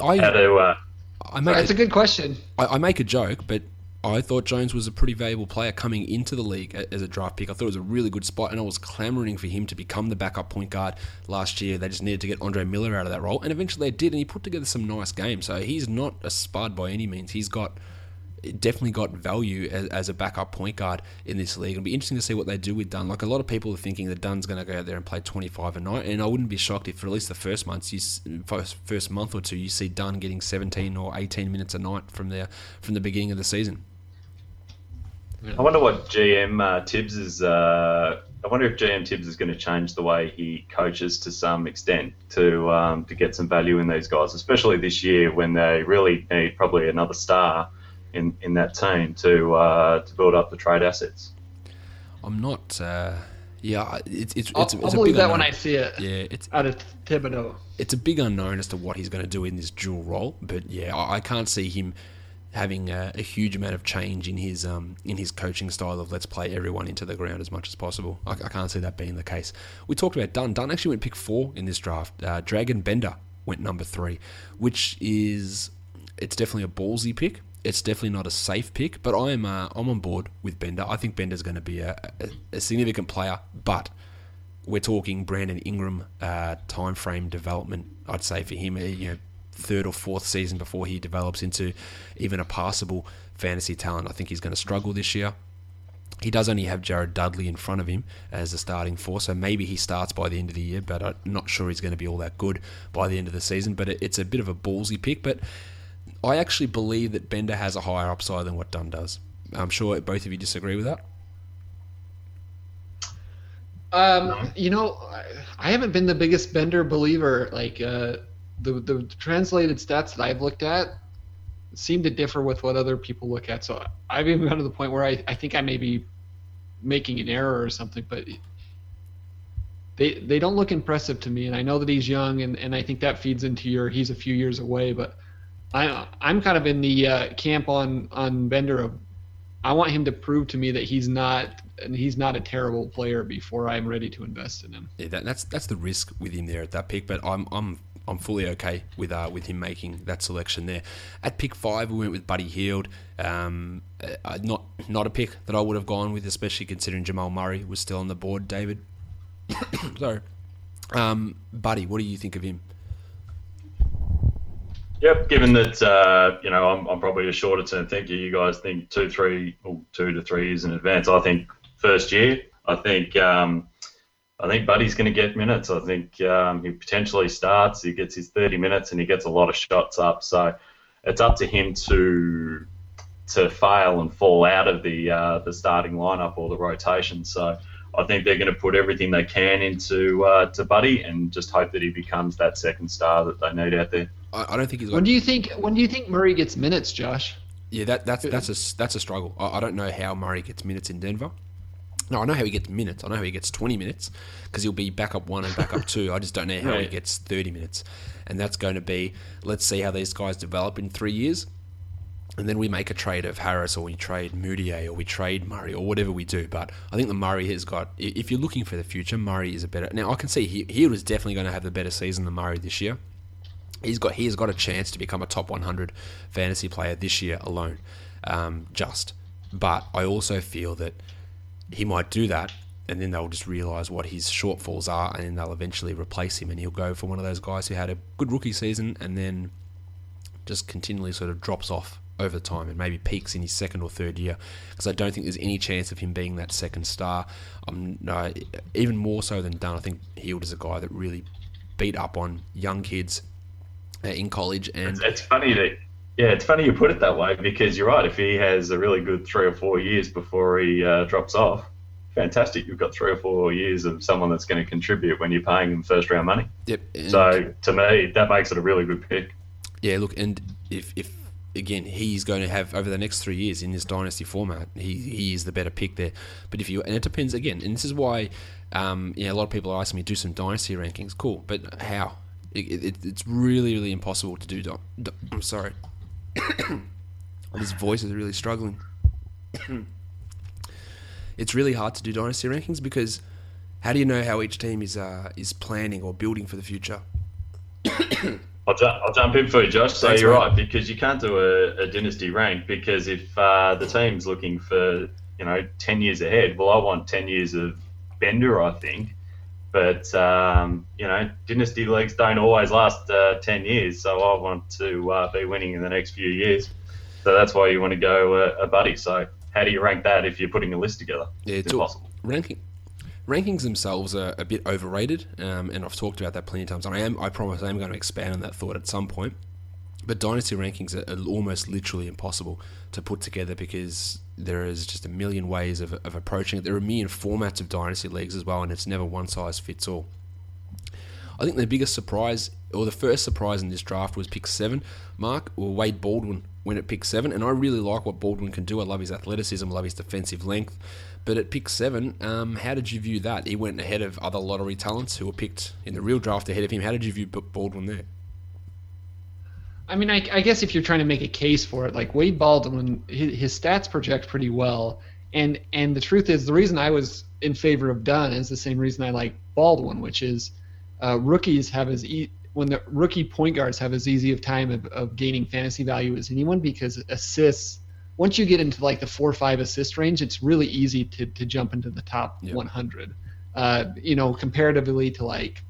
How I, to uh, I make That's a, a good question. I, I make a joke, but I thought Jones was a pretty valuable player coming into the league as a draft pick. I thought it was a really good spot, and I was clamoring for him to become the backup point guard last year. They just needed to get Andre Miller out of that role, and eventually they did, and he put together some nice games. So he's not a spud by any means. He's got definitely got value as, as a backup point guard in this league. It'll be interesting to see what they do with Dunn. Like a lot of people are thinking that Dunn's going to go out there and play 25 a night, and I wouldn't be shocked if for at least the first months, you first, first month or two, you see Dunn getting 17 or 18 minutes a night from the from the beginning of the season. I wonder what GM uh, Tibbs is. Uh, I wonder if GM Tibbs is going to change the way he coaches to some extent to um, to get some value in these guys, especially this year when they really need probably another star in, in that team to uh, to build up the trade assets. I'm not. Uh, yeah, I- it's it's I'll, it's, I'll it's a believe big that when unknown. I see it Yeah, it's out of Thibodeau. it's a big unknown as to what he's going to do in this dual role. But yeah, I, I can't see him having a, a huge amount of change in his um, in his coaching style of let's play everyone into the ground as much as possible. I, I can't see that being the case. We talked about Dunn. Dunn actually went pick four in this draft. Uh, Dragan Bender went number three, which is it's definitely a ballsy pick. It's definitely not a safe pick, but I'm uh, I'm on board with Bender. I think Bender's going to be a, a, a significant player, but we're talking Brandon Ingram uh, time frame development. I'd say for him, uh, you know, third or fourth season before he develops into even a passable fantasy talent. I think he's going to struggle this year. He does only have Jared Dudley in front of him as the starting four, so maybe he starts by the end of the year, but I'm not sure he's going to be all that good by the end of the season. But it, it's a bit of a ballsy pick, but I actually believe that Bender has a higher upside than what Dunn does. I'm sure both of you disagree with that. Um, you know, I, haven't been the biggest Bender believer. Like uh, the the translated stats that I've looked at seem to differ with what other people look at. So I've even gotten to the point where I, I think I may be making an error or something, but they they don't look impressive to me. And I know that he's young, and, and I think that feeds into your he's a few years away. But I I'm kind of in the uh, camp on on Bender of I want him to prove to me that he's not and he's not a terrible player before I'm ready to invest in him. Yeah, that, that's that's the risk with him there at that pick. But I'm I'm I'm fully okay with uh, with him making that selection there. At pick five, we went with Buddy Hield. Um, uh, not not a pick that I would have gone with, especially considering Jamal Murray was still on the board. David, sorry, um, Buddy, what do you think of him? Yep, given that uh, you know I'm, I'm, probably a shorter term thinker. You guys think two, three, or two to three years in advance. I think first year. I think um, I think Buddy's going to get minutes. I think um, he potentially starts. He gets his 30 minutes and he gets a lot of shots up. So it's up to him to to fail and fall out of the uh, the starting lineup or the rotation. So I think they're going to put everything they can into uh, to Buddy and just hope that he becomes that second star that they need out there. I, don't think he's. Got... When do you think? When do you think Murray gets minutes, Josh? Yeah, that that's that's a that's a struggle. I, I don't know how Murray gets minutes in Denver. No, I know how he gets minutes. I know how he gets 20 minutes because he'll be back up one and back up two. I just don't know how right. he gets 30 minutes. And that's going to be let's see how these guys develop in three years. And then we make a trade of Harris or we trade Mudiay or we trade Murray or whatever we do. But I think the Murray has got, if you're looking for the future, Murray is a better. Now, I can see he, he was definitely going to have the better season than Murray this year he's got he's got a chance to become a top 100 fantasy player this year alone. Um, just, but I also feel that he might do that, and then they'll just realise what his shortfalls are, and then they'll eventually replace him, and he'll go for one of those guys who had a good rookie season and then just continually sort of drops off over time and maybe peaks in his second or third year because I don't think there's any chance of him being that second star. Um, no, even more so than Dunn, I think Hield is a guy that really beat up on young kids in college. And it's, it's, funny that yeah, it's funny you put it that way because you're right. If he has a really good three or four years before he uh, drops off, fantastic. You've got three or four years of someone that's going to contribute when you're paying them first round money. Yep. So to me, that makes it a really good pick. Yeah. Look, and if if again, he's going to have over the next three years in this dynasty format. He he is the better pick there. But if you and it depends again, and this is why, um, know, a lot of people are asking me do some dynasty rankings. Cool, but how? It, it, it's really, really impossible to do. I'm sorry. this voice is really struggling. it's really hard to do dynasty rankings because how do you know how each team is uh, is planning or building for the future? I'll, ju- I'll jump in for you, Josh. So Thanks, you're right because you can't do a, a dynasty rank because if uh, the team's looking for you know ten years ahead, well, I want ten years of Bender, I think, but um, you know, dynasty leagues don't always last uh, ten years, so I want to uh, be winning in the next few years. So that's why you want to go uh, a buddy. So how do you rank that if you're putting a list together? Yeah, it's, impossible. Ranking rankings themselves are a bit overrated, um, and I've talked about that plenty of times. And I am, I promise, I am going to expand on that thought at some point. But dynasty rankings are almost literally impossible to put together because there is just a million ways of, of approaching it. There are a million formats of dynasty leagues as well, and it's never one size fits all. I think the biggest surprise, or the first surprise in this draft, was pick seven. Mark or Wade Baldwin when it pick seven, and I really like what Baldwin can do. I love his athleticism, I love his defensive length. But at pick seven, um, how did you view that? He went ahead of other lottery talents who were picked in the real draft ahead of him. How did you view Baldwin there? I mean, I, I, guess if you're trying to make a case for it, like Wade Baldwin, his, his, stats project pretty well, and and the truth is, the reason I was in favor of Dunn is the same reason I like Baldwin, which is uh, rookies have as e- when the rookie point guards have as easy of time of, of gaining fantasy value as anyone because assists. Once you get into like the four or five assist range, it's really easy to to jump into the top yep. 100. Uh, you know, comparatively to like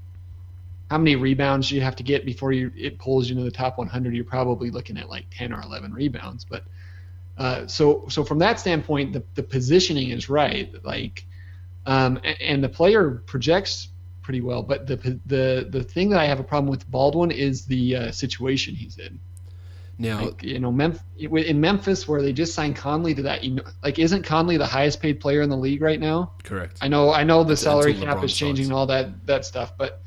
how many rebounds you have to get before you it pulls you into the top 100 you're probably looking at like 10 or 11 rebounds but uh, so so from that standpoint the, the positioning is right like um, and, and, the player projects pretty well but the the the thing that I have a problem with Baldwin is the uh, situation he's in. Now like, you know Memphis, in Memphis where they just signed Conley to that you know, like isn't Conley the highest paid player in the league right now? Correct. I know I know the salary cap is changing and all that that stuff but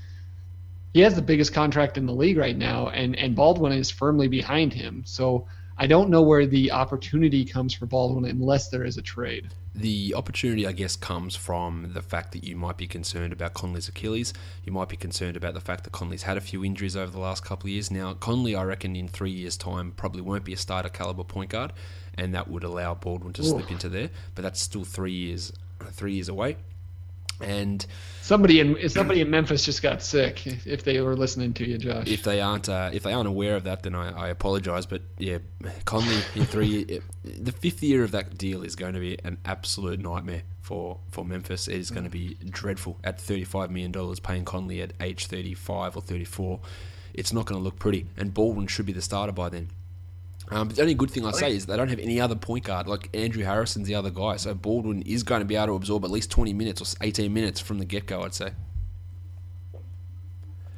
he has the biggest contract in the league right now, and and Baldwin is firmly behind him. So I don't know where the opportunity comes for Baldwin unless there is a trade. The opportunity, I guess, comes from the fact that you might be concerned about Conley's Achilles. You might be concerned about the fact that Conley's had a few injuries over the last couple of years. Now, Conley, I reckon, in three years' time, probably won't be a starter caliber point guard, and that would allow Baldwin to Ooh. slip into there. But that's still three years, three years away. And somebody in somebody in Memphis just got sick. If they were listening to you, Josh. If they aren't, uh, if they aren't aware of that, then I, I apologise. But yeah, Conley in three, the fifth year of that deal is going to be an absolute nightmare for, for Memphis. It is going to be dreadful at thirty five million dollars paying Conley at age thirty five or thirty four. It's not going to look pretty, and Baldwin should be the starter by then. Um, but the only good thing I say is they don't have any other point guard. Like Andrew Harrison's the other guy, so Baldwin is going to be able to absorb at least twenty minutes or eighteen minutes from the get go. I'd say.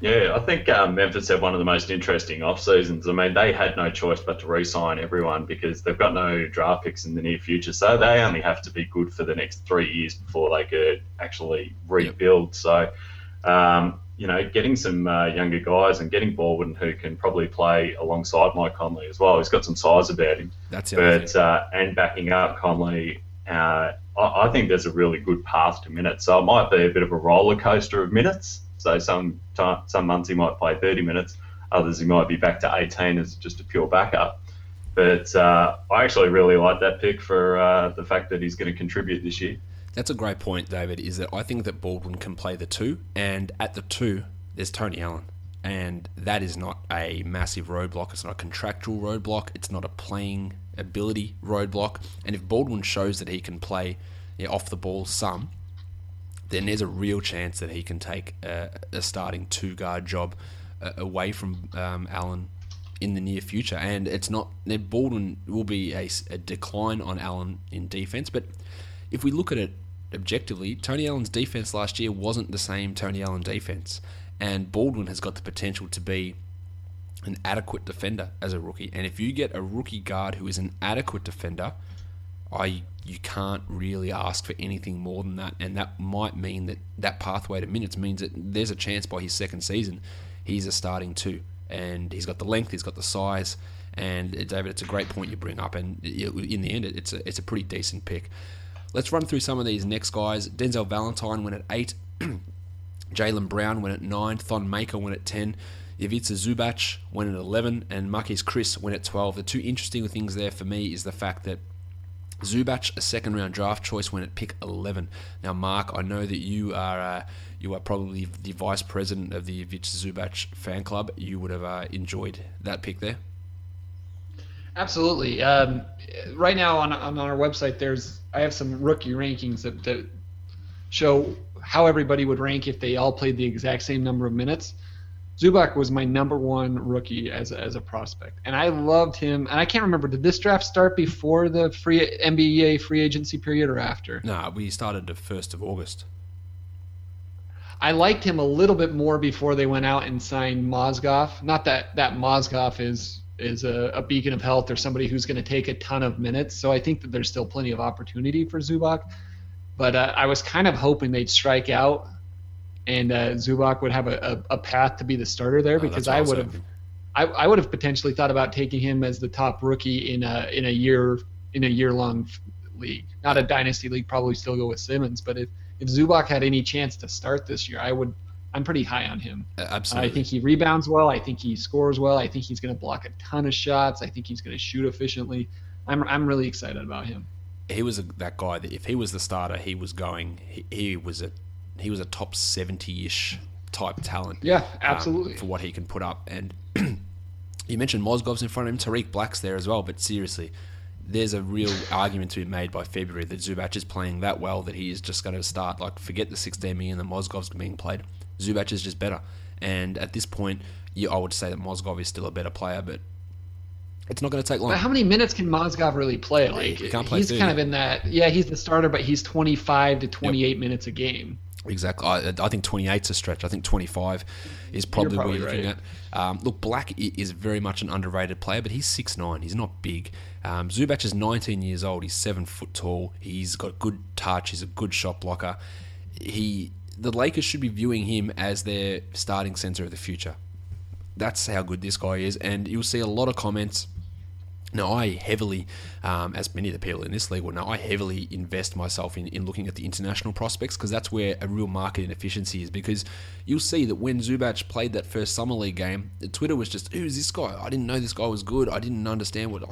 Yeah, I think um, Memphis had one of the most interesting off seasons. I mean, they had no choice but to re-sign everyone because they've got no draft picks in the near future. So they only have to be good for the next three years before they could actually rebuild. Yep. So um, you know, getting some uh, younger guys and getting Baldwin who can probably play alongside Mike Conley as well. He's got some size about him. That's it. But uh, and backing up Conley, uh, I, I, think there's a really good path to minutes. So it might be a bit of a roller coaster of minutes. So some some months he might play 30 minutes, others he might be back to 18 as just a pure backup. But uh, I actually really like that pick for uh, the fact that he's going to contribute this year. That's a great point, David. Is that I think that Baldwin can play the two, and at the two, there's Tony Allen, and that is not a massive roadblock. It's not a contractual roadblock. It's not a playing ability roadblock. And if Baldwin shows that he can play yeah, off the ball some, then there's a real chance that he can take a, a starting two guard job uh, away from um, Allen in the near future. And it's not Baldwin will be a, a decline on Allen in defense, but if we look at it objectively, Tony Allen's defense last year wasn't the same Tony Allen defense, and Baldwin has got the potential to be an adequate defender as a rookie. And if you get a rookie guard who is an adequate defender, I you can't really ask for anything more than that. And that might mean that that pathway to minutes means that there's a chance by his second season he's a starting two, and he's got the length, he's got the size. And uh, David, it's a great point you bring up, and uh, in the end, it's a it's a pretty decent pick. Let's run through some of these next guys. Denzel Valentine went at 8. Jaylen Brown went at 9. Thon Maker went at 10. Ivica Zubac went at 11. And Marquese Chriss went at 12. The two interesting things there for me is the fact that Zubac, a second round draft choice, went at pick 11. Now, Mark, I know that you are uh, you are probably the vice president of the Ivica Zubac fan club. You would have uh, enjoyed that pick there. Absolutely. Um, right now on, on our website, there's I have some rookie rankings that, that show how everybody would rank if they all played the exact same number of minutes. Zubac was my number one rookie as a, as a prospect, and I loved him. And I can't remember did this draft start before the free NBA free agency period or after? No, we started the first of August. I liked him a little bit more before they went out and signed Mozgov. Not that that Mozgov is is a, a, beacon of health or somebody who's going to take a ton of minutes. So I think that there's still plenty of opportunity for Zubac. But uh, I was kind of hoping they'd strike out and uh, Zubac would have a, a, a, path to be the starter there oh, because I would have I, I would have potentially thought about taking him as the top rookie in a in a year in a year long league. Not a dynasty league, probably still go with Simmons. But if if Zubac had any chance to start this year, I would I'm pretty high on him. Absolutely. I think he rebounds well. I think he scores well. I think he's going to block a ton of shots. I think he's going to shoot efficiently. I'm I'm really excited about him. He was a, that guy that if he was the starter, he was going. He, he was a he was a top seventy ish type talent. Yeah, um, absolutely. Um, for what he can put up, and you mentioned Mozgov's in front of him. Tarik Black's there as well. But seriously, there's a real argument to be made by February that Zubac is playing that well that he is just going to start. Like, forget the 16 million that Mozgov's being played. Zubac is just better. And at this point, yeah, I would say that Mozgov is still a better player, but it's not going to take long. But how many minutes can Mozgov really play? Like he play he's kind of in that. Yeah, he's the starter, but he's 25 to 28 yep. minutes a game. Exactly. I, I think 28 is a stretch. I think 25 is probably, probably what you're looking right. at. Um, look, Black is very much an underrated player, but he's 6'9". He's not big. Um, Zubac is 19 years old. He's seven foot tall. He's got good touch. He's a good shot blocker. He the Lakers should be viewing him as their starting center of the future. That's how good this guy is, and you'll see a lot of comments. Now, I heavily, um, as many of the people in this league will know, I heavily invest myself in, in looking at the international prospects because that's where a real market inefficiency is. Because you'll see that when Zubac played that first summer league game, Twitter was just, "Who's this guy? I didn't know this guy was good. I didn't understand what.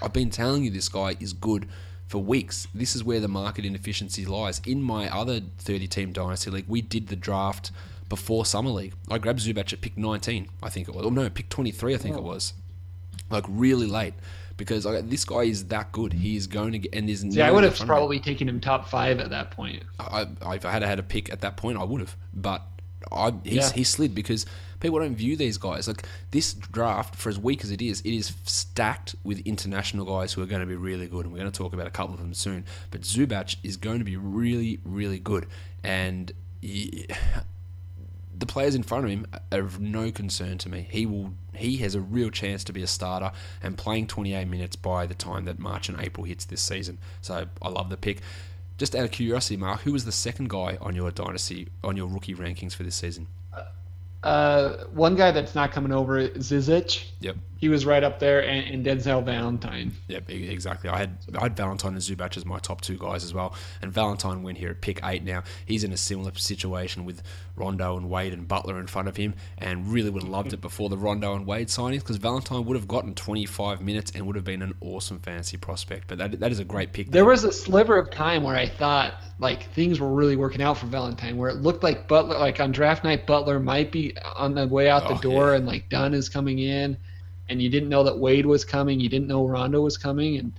I've been telling you this guy is good for weeks. This is where the market inefficiency lies. In my other 30 team dynasty league, we did the draft before summer league. I grabbed Zubac at pick 19, I think it was. Or no, pick 23, I think it was. Like really late because like, this guy is that good. He is going to get and there's no I would have front of him. probably taken him top five at that point. I, I, if I had had a pick at that point, I would have. But I, Yeah. he slid because people don't view these guys like this draft. For as weak as it is, it is stacked with international guys who are going to be really good, and we're going to talk about a couple of them soon. But Zubac is going to be really, really good, and he, the players in front of him are of no concern to me. He will. He has a real chance to be a starter and playing 28 minutes by the time that March and April hits this season. So I love the pick. Just out of curiosity, Mark, who was the second guy on your dynasty on your rookie rankings for this season? Uh, one guy that's not coming over is Zizic. Yep. He was right up there, and, and Denzel Valentine. Yep, exactly. I had I had Valentine and Zubac as my top two guys as well, and Valentine went here at pick eight. Now he's in a similar situation with Rondo and Wade and Butler in front of him, and really would have loved it before the Rondo and Wade signings because Valentine would have gotten 25 minutes and would have been an awesome fantasy prospect. But that, that is a great pick. There was a sliver of time where I thought like things were really working out for Valentine, where it looked like Butler, like on draft night, Butler might be on the way out the Oh, door, yeah. and like Dunn is coming in, and you didn't know that Wade was coming, you didn't know Rondo was coming, and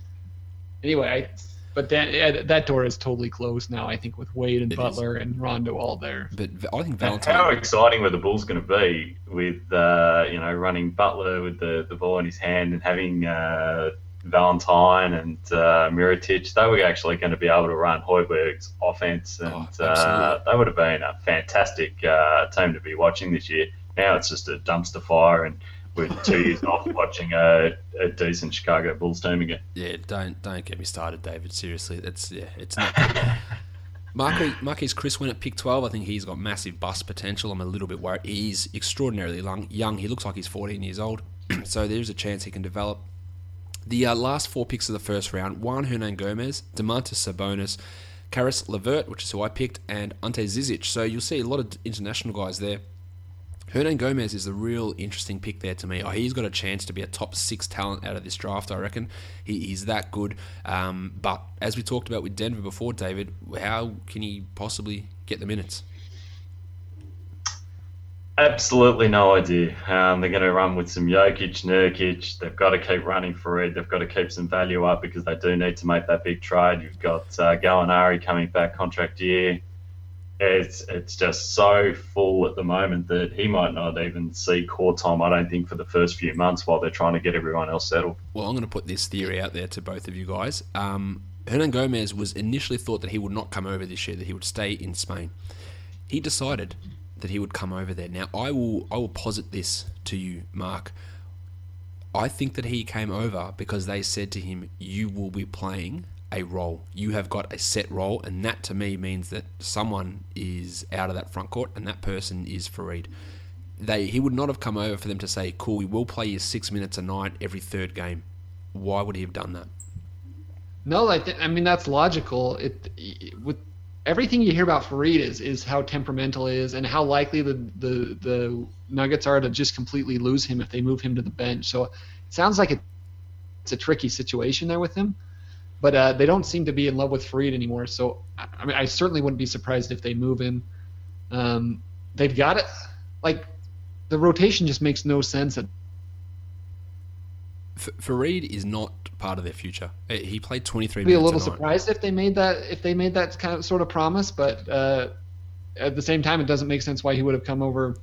anyway, I, but then yeah, that door is totally closed now. I think with Wade and It is. Butler and Rondo all there. but I think Valentine. How exciting were the Bulls going to be with uh, you know running Butler with the, the ball in his hand and having uh, Valentine and uh, Mirotic? They were actually going to be able to run Hoiberg's offense, and Oh, uh, absolutely. they would have been a fantastic uh, team to be watching this year. Now it's just a dumpster fire, and we're two years off watching a, a decent Chicago Bulls team again. Yeah, don't don't get me started, David. Seriously, it's yeah, it's not. Marquis, Marquis Chriss went at pick 12. I think he's got massive bust potential. I'm a little bit worried. He's extraordinarily young. He looks like he's 14 years old, so there's a chance he can develop. The uh, last four picks of the first round: Juan Hernan Gomez, Domantas Sabonis, Caris LeVert, which is who I picked, and Ante Zizic. So you'll see a lot of international guys there. Hernangomez is the real interesting pick there to me. Oh, he's got a chance to be a top six talent out of this draft, I reckon. He, he's that good. Um, but as we talked about with Denver before, David, how can he possibly get the minutes? Absolutely no idea. Um, they're going to run with some Jokic, Nurkic. They've got to keep running for it. They've got to keep some value up because they do need to make that big trade. You've got uh, Gallinari coming back contract year. It's it's just so full at the moment that he might not even see court time. I don't think for the first few months while they're trying to get everyone else settled. Well, I'm going to put this theory out there to both of you guys. Um, Hernangomez was initially thought that he would not come over this year, that he would stay in Spain. He decided that he would come over there. Now, I will I will posit this to you, Mark. I think that he came over because they said to him, "You will be playing a role. You have got a set role, and that to me means that someone is out of that front court, and that person is Faried." They he would not have come over for them to say, "Cool, we will play you six minutes a night every third game." Why would he have done that? No, I, th- I mean that's logical. It with everything you hear about Faried is is how temperamental is and how likely the, the the Nuggets are to just completely lose him if they move him to the bench. So it sounds like it, it's a tricky situation there with him. But uh, they don't seem to be in love with Faried anymore. So I I mean, I certainly wouldn't be surprised if they move him. Um, they've got it. Like the rotation just makes no sense. At, F- Faried is not part of their future. He played 23 I'd be a little surprised if they made that if they made that kind of sort of promise, but uh, at the same time, it doesn't make sense why he would have come over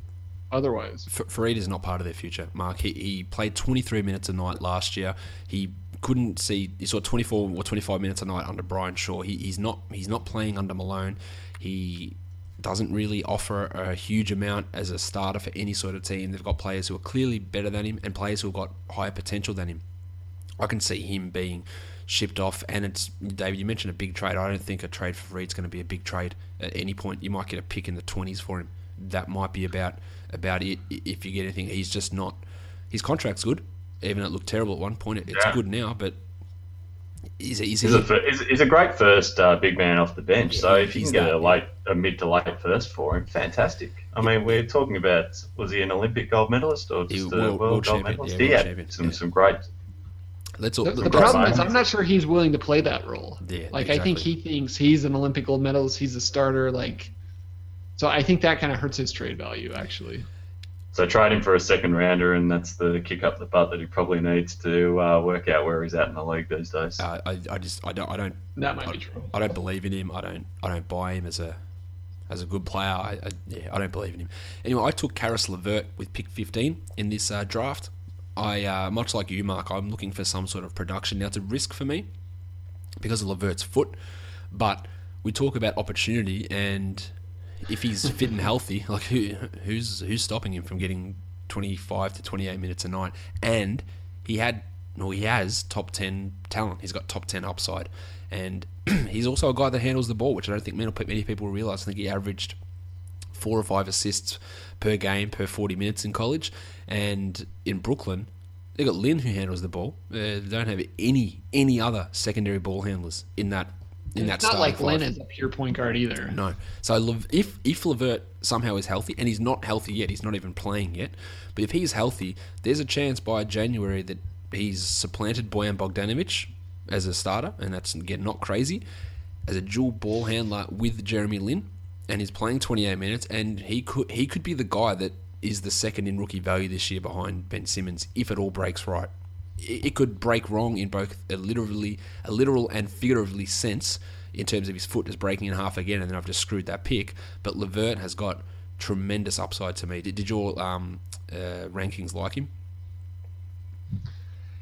otherwise. F- Faried is not part of their future, Mark. He, he played 23 minutes a night last year. He couldn't see. He saw 24 or 25 minutes a night under Brian Shaw. He, he's not. He's not playing under Malone. He doesn't really offer a huge amount as a starter for any sort of team. They've got players who are clearly better than him and players who have got higher potential than him. I can see him being shipped off. And it's David. You mentioned a big trade. I don't think a trade for Faried's going to be a big trade at any point. You might get a pick in the 20s for him. That might be about about it. If you get anything, he's just not. His contract's good, even though it looked terrible at one point. It- It's Yeah. good now, but is is He's a, he's, he's a great first uh, big man off the bench. so if you he's can get that, a late, a mid to late first for him, fantastic. I mean, we're talking about was he an Olympic gold medalist or just world- a world, world gold champion, medalist? yeah, he world had some yeah. some great Let's all, The, the let's- problem is, I'm not sure he's willing to play that role. Yeah, like I think he thinks he's an Olympic gold medalist. He's a starter. Like, so I think that kind of hurts his trade value actually. So trade him for a second rounder, and that's the kick up the butt that he probably needs to uh, work out where he's at in the league these days. uh, I, I just I don't I don't That might I, be true. I don't believe in him. I don't I don't buy him as a as a good player. I, I yeah I don't believe in him. Anyway, I took Caris LeVert with pick 15 in this uh, draft. I uh, much like you, Mark. I'm looking for some sort of production. Now it's a risk for me because of LeVert's foot, but we talk about opportunity and if he's fit and healthy, like who who's who's stopping him from getting 25 to 28 minutes a night? And he had well, he has top 10 talent. He's got top 10 upside, and he's also a guy that handles the ball, which I don't think many people realize. I think he averaged four or five assists per game per 40 minutes in college, and in Brooklyn. They got Lin who handles the ball. Uh, they don't have any any other secondary ball handlers in that in that it's not like Lin is a pure point guard either. No. So if if LeVert somehow is healthy, and he's not healthy yet, he's not even playing yet. But if he's healthy, there's a chance by January that he's supplanted Bojan Bogdanovic as a starter, and that's again not crazy, as a dual ball handler with Jeremy Lin, and he's playing 28 minutes, and he could he could be the guy that is the second in rookie value this year behind Ben Simmons if it all breaks right. It could break wrong in both a literally a literal and figuratively sense in terms of his foot just breaking in half again, and then I've just screwed that pick. But LeVert has got tremendous upside to me. Did, did your um, uh, rankings like him?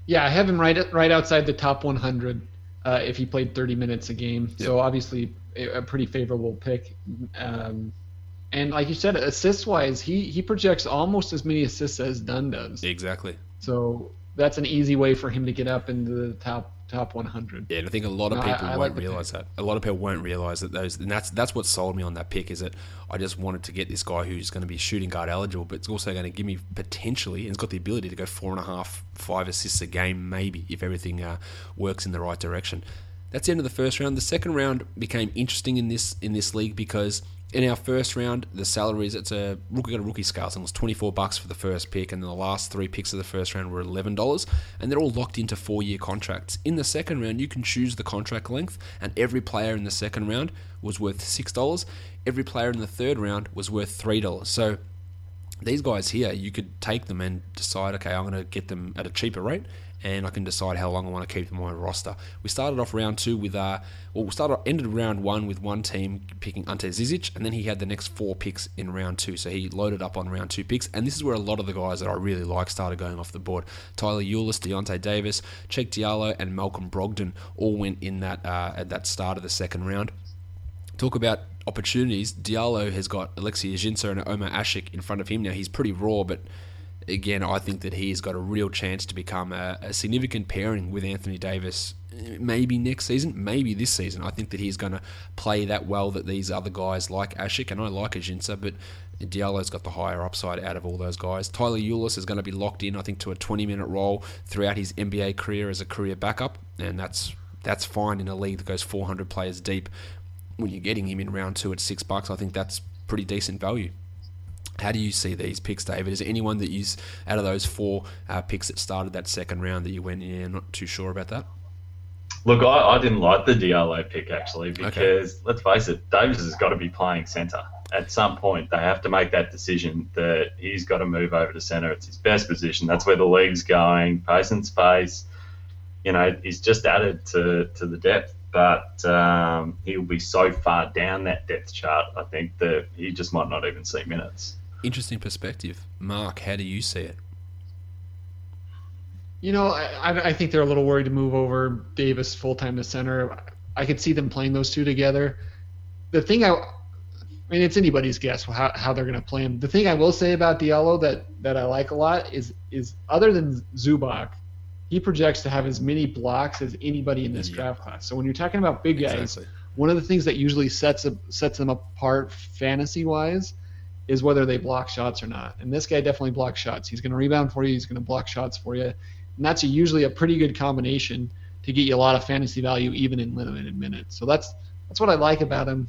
Yeah, I have him right right outside the top 100 uh, if he played 30 minutes a game. So obviously a, a pretty favorable pick. Um, and like you said, assist wise, he he projects almost as many assists as Dunn does. Exactly. So that's an easy way for him to get up into the top top 100. Yeah, and I think a lot of No, I- people I like won't the realize that. A lot of people won't realize that those, and that's that's what sold me on that pick. Is that I just wanted to get this guy who's going to be shooting guard eligible, but it's also going to give me potentially, and it's got the ability to go four and a half, five assists a game, maybe if everything uh, works in the right direction. That's the end of the first round. The second round became interesting in this in this league because in our first round, the salaries it's a rookie got a rookie scale, so it was twenty four bucks for the first pick, and then the last three picks of the first round were eleven dollars, and they're all locked into four year contracts. In the second round, you can choose the contract length, and every player in the second round was worth six dollars. Every player in the third round was worth three dollars. So these guys here, you could take them and decide, okay, I'm going to get them at a cheaper rate, and I can decide how long I want to keep them on my roster. We started off round two with, uh, well, we started ended round one with one team picking Ante Zizic, and then he had the next four picks in round two, so he loaded up on round two picks, and this is where a lot of the guys that I really like started going off the board. Tyler Ulis, Deyonta Davis, Cheick Diallo, and Malcolm Brogdon all went in that uh, at that start of the second round talk about opportunities. Diallo has got Alexis Ajinca and Omer Asik in front of him. Now he's pretty raw, but again, I think that he's got a real chance to become a, a significant pairing with Anthony Davis. Maybe next season, maybe this season. I think that he's going to play that well that these other guys like Asik and I like Ajinca, but Diallo's got the higher upside out of all those guys. Tyler Ulis is going to be locked in, I think, to a 20 minute role throughout his NBA career as a career backup, and that's that's fine in a league that goes 400 players deep when you're getting him in round two at six bucks, I think that's pretty decent value. How do you see these picks, David? Is there anyone that you, out of those four uh, picks that started that second round, that you went, yeah, not too sure about that? Look, I, I didn't like the Diallo pick actually because let's face it, Davis has got to be playing centre. At some point, they have to make that decision that he's got to move over to centre. It's his best position. That's where the league's going. Pace and space. You know, he's just added to, to the depth, but um, he'll be so far down that depth chart, I think, that he just might not even see minutes. Interesting perspective. Mark, how do you see it? You know, I, I- think they're a little worried to move over Davis full time to center. I could see them playing those two together. The thing I, I mean, it's anybody's guess how, how they're going to play him. The thing I will say about Diallo that, that I like a lot is is other than Zubac, he projects to have as many blocks as anybody in this Yeah. draft class. So when you're talking about big guys, Exactly. one of the things that usually sets a, sets them apart fantasy wise is whether they block shots or not. And this guy definitely blocks shots. He's going to rebound for you. He's going to block shots for you, and that's usually a pretty good combination to get you a lot of fantasy value even in limited minutes. So that's that's what I like about him.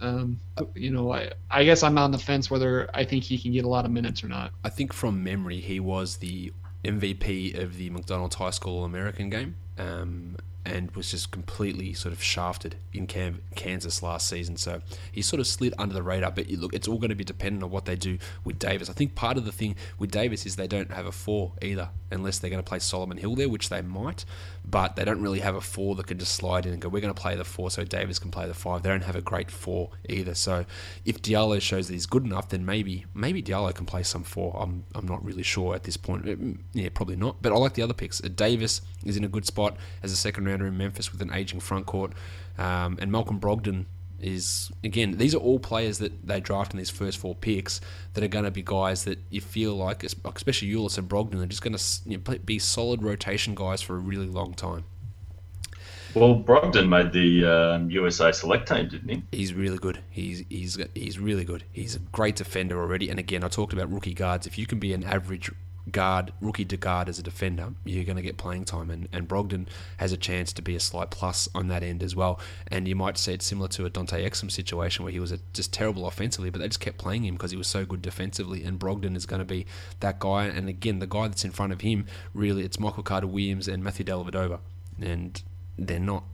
Um, you know, I, I guess I'm on the fence whether I think he can get a lot of minutes or not. I think from memory, he was the MVP of the McDonald's High School American game. Um, and was just completely sort of shafted in Cam- Kansas last season. So he sort of slid under the radar. But look, it's all going to be dependent on what they do with Davis. I think part of the thing with Davis is they don't have a four either, unless they're going to play Solomon Hill there, which they might. But they don't really have a four that can just slide in and go, we're going to play the four so Davis can play the five. They don't have a great four either. So if Diallo shows that he's good enough, then maybe maybe Diallo can play some four. I'm, I'm not really sure at this point. Mm, yeah, probably not. But I like the other picks. Davis is in a good spot as a second rounder in Memphis with an aging front court. Um, and Malcolm Brogdon is again these are all players that they draft in these first four picks that are going to be guys that you feel like especially Ulis and Brogdon are just going to you know, be solid rotation guys for a really long time. Well, Brogdon made the um, USA select team, didn't he? He's really good. He's he's he's really good. He's a great defender already. And again, I talked about rookie guards. If you can be an average guard, rookie to guard as a defender, you're going to get playing time. And, and Brogdon has a chance to be a slight plus on that end as well. And you might see it similar to a Dante Exum situation where he was a, just terrible offensively, but they just kept playing him because he was so good defensively. And Brogdon is going to be that guy. And again, the guy that's in front of him, really, it's Michael Carter Williams and Matthew Dellavedova. And they're not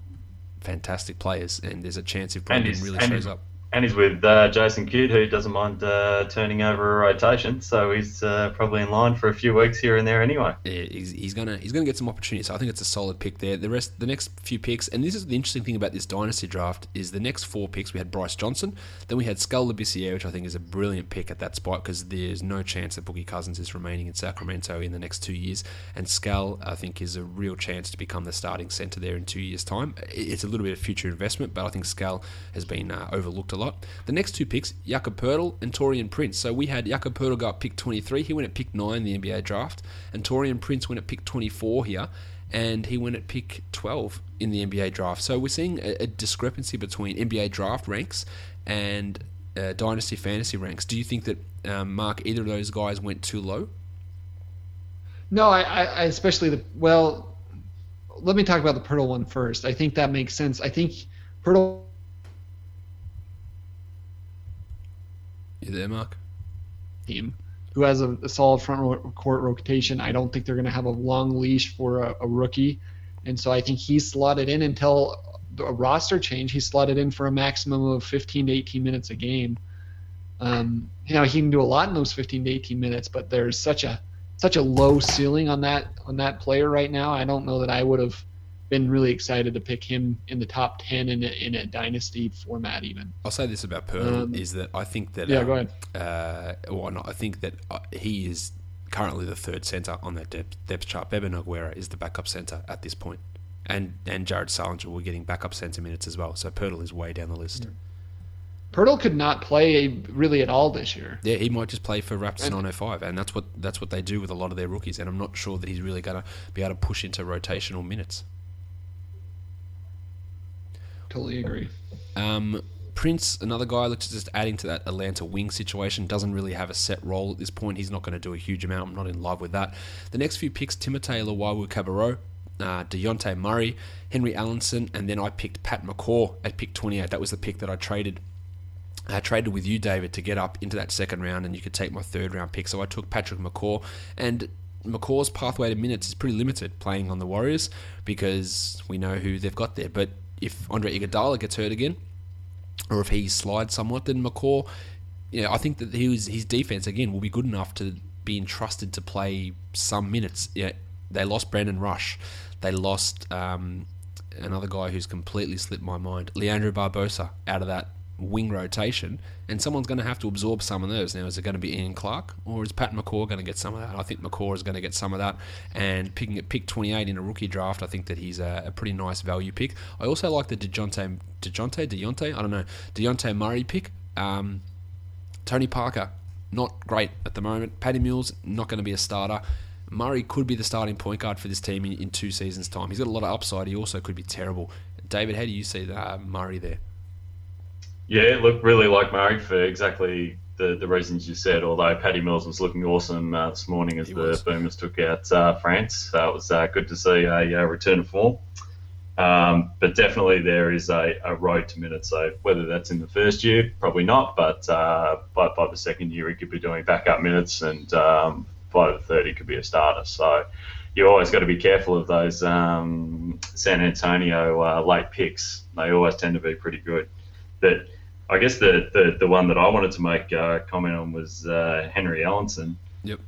fantastic players. And there's a chance if Brogdon really shows up and he's with uh, Jason Kidd, who doesn't mind uh, turning over a rotation, so he's uh, probably in line for a few weeks here and there anyway. Yeah, he's, he's gonna he's gonna get some opportunities. So I think it's a solid pick there. The rest, the next few picks, and this is the interesting thing about this dynasty draft is the next four picks. We had Brice Johnson, then we had Skal Labissiere, which I think is a brilliant pick at that spot because there's no chance that Boogie Cousins is remaining in Sacramento in the next two years, and Skal I think is a real chance to become the starting center there in two years' time. It's a little bit of future investment, but I think Skal has been uh, overlooked a lot. The next two picks, Jakob Poeltl and Taurean Prince. So we had Jakob Poeltl go up pick 23. He went at pick 9 in the NBA draft. And Taurean Prince went at pick 24 here. And he went at pick 12 in the NBA draft. So we're seeing a, a discrepancy between NBA draft ranks and uh, Dynasty Fantasy ranks. Do you think that, um, Mark, either of those guys went too low? No, I, I especially the, well, let me talk about the Poeltl one first. I think that makes sense. I think Poeltl You there, Mark? Team who has a, a solid front court rotation. I don't think they're going to have a long leash for a, a, rookie, and so I think he's slotted in until a roster change. He's slotted in for a maximum of 15 to 18 minutes a game. Um, you know, he can do a lot in those 15 to 18 minutes, but there's such a such a low ceiling on that on that player right now. I don't know that I would have been really excited to pick him in the top 10 in a, in a dynasty format even i'll say this about Poeltl um, is that i think that yeah um, go ahead uh, well not, i think that uh, he is currently the third center on that depth, depth chart Bebe Nogueira is the backup center at this point and and Jared Sullinger will be getting backup center minutes as well so Poeltl is way down the list mm. Poeltl could not play really at all this year. Yeah, he might just play for Raptors 905, and that's what that's what they do with a lot of their rookies. And I'm not sure that he's really going to be able to push into rotational minutes. Totally agree. Um, Prince, another guy, looks just adding to that Atlanta wing situation, doesn't really have a set role at this point. He's not going to do a huge amount. I'm not in love with that. The next few picks Timothé Luwawu-Cabarrot, uh, Dejounte Murray, Henry Ellenson, and then I picked Pat McCaw at pick 28. That was the pick that I traded. I traded with you, David, to get up into that second round, and you could take my third round pick. So I took Patrick McCaw, and McCaw's pathway to minutes is pretty limited playing on the Warriors because we know who they've got there. But if Andre Iguodala gets hurt again, or if he slides somewhat, then McCaw, you know, I think that was, his defense again will be good enough to be entrusted to play some minutes. Yeah, they lost Brandon Rush, they lost um, another guy who's completely slipped my mind, Leandro Barbosa, out of that wing rotation, and someone's going to have to absorb some of those. Now, is it going to be Ian Clark or is Pat McCaw going to get some of that? I think McCaw is going to get some of that. And picking at pick 28 in a rookie draft, I think that he's a, a pretty nice value pick. I also like the DeJounte, DeJounte, Deontay, I don't know, Dejounte Murray pick. Um, Tony Parker, not great at the moment. Patty Mills, not going to be a starter. Murray could be the starting point guard for this team in, in, two seasons' time. He's got a lot of upside. He also could be terrible. David, how do you see the, uh, Murray there? Yeah, it looked really like Murray for exactly the, the reasons you said. Although Patty Mills was looking awesome uh, this morning as he the was. Boomers took out uh, France, uh, it was uh, good to see a, return of form. Um, but definitely there is a, a, road to minutes. So whether that's in the first year, probably not. But uh, by, by the second year, he could be doing backup minutes and um, by the third he could be a starter. So you always got to be careful of those um, San Antonio uh, late picks. They always tend to be pretty good. But I guess the, the, the one that I wanted to make a comment on was uh, Henry Ellenson. Yep.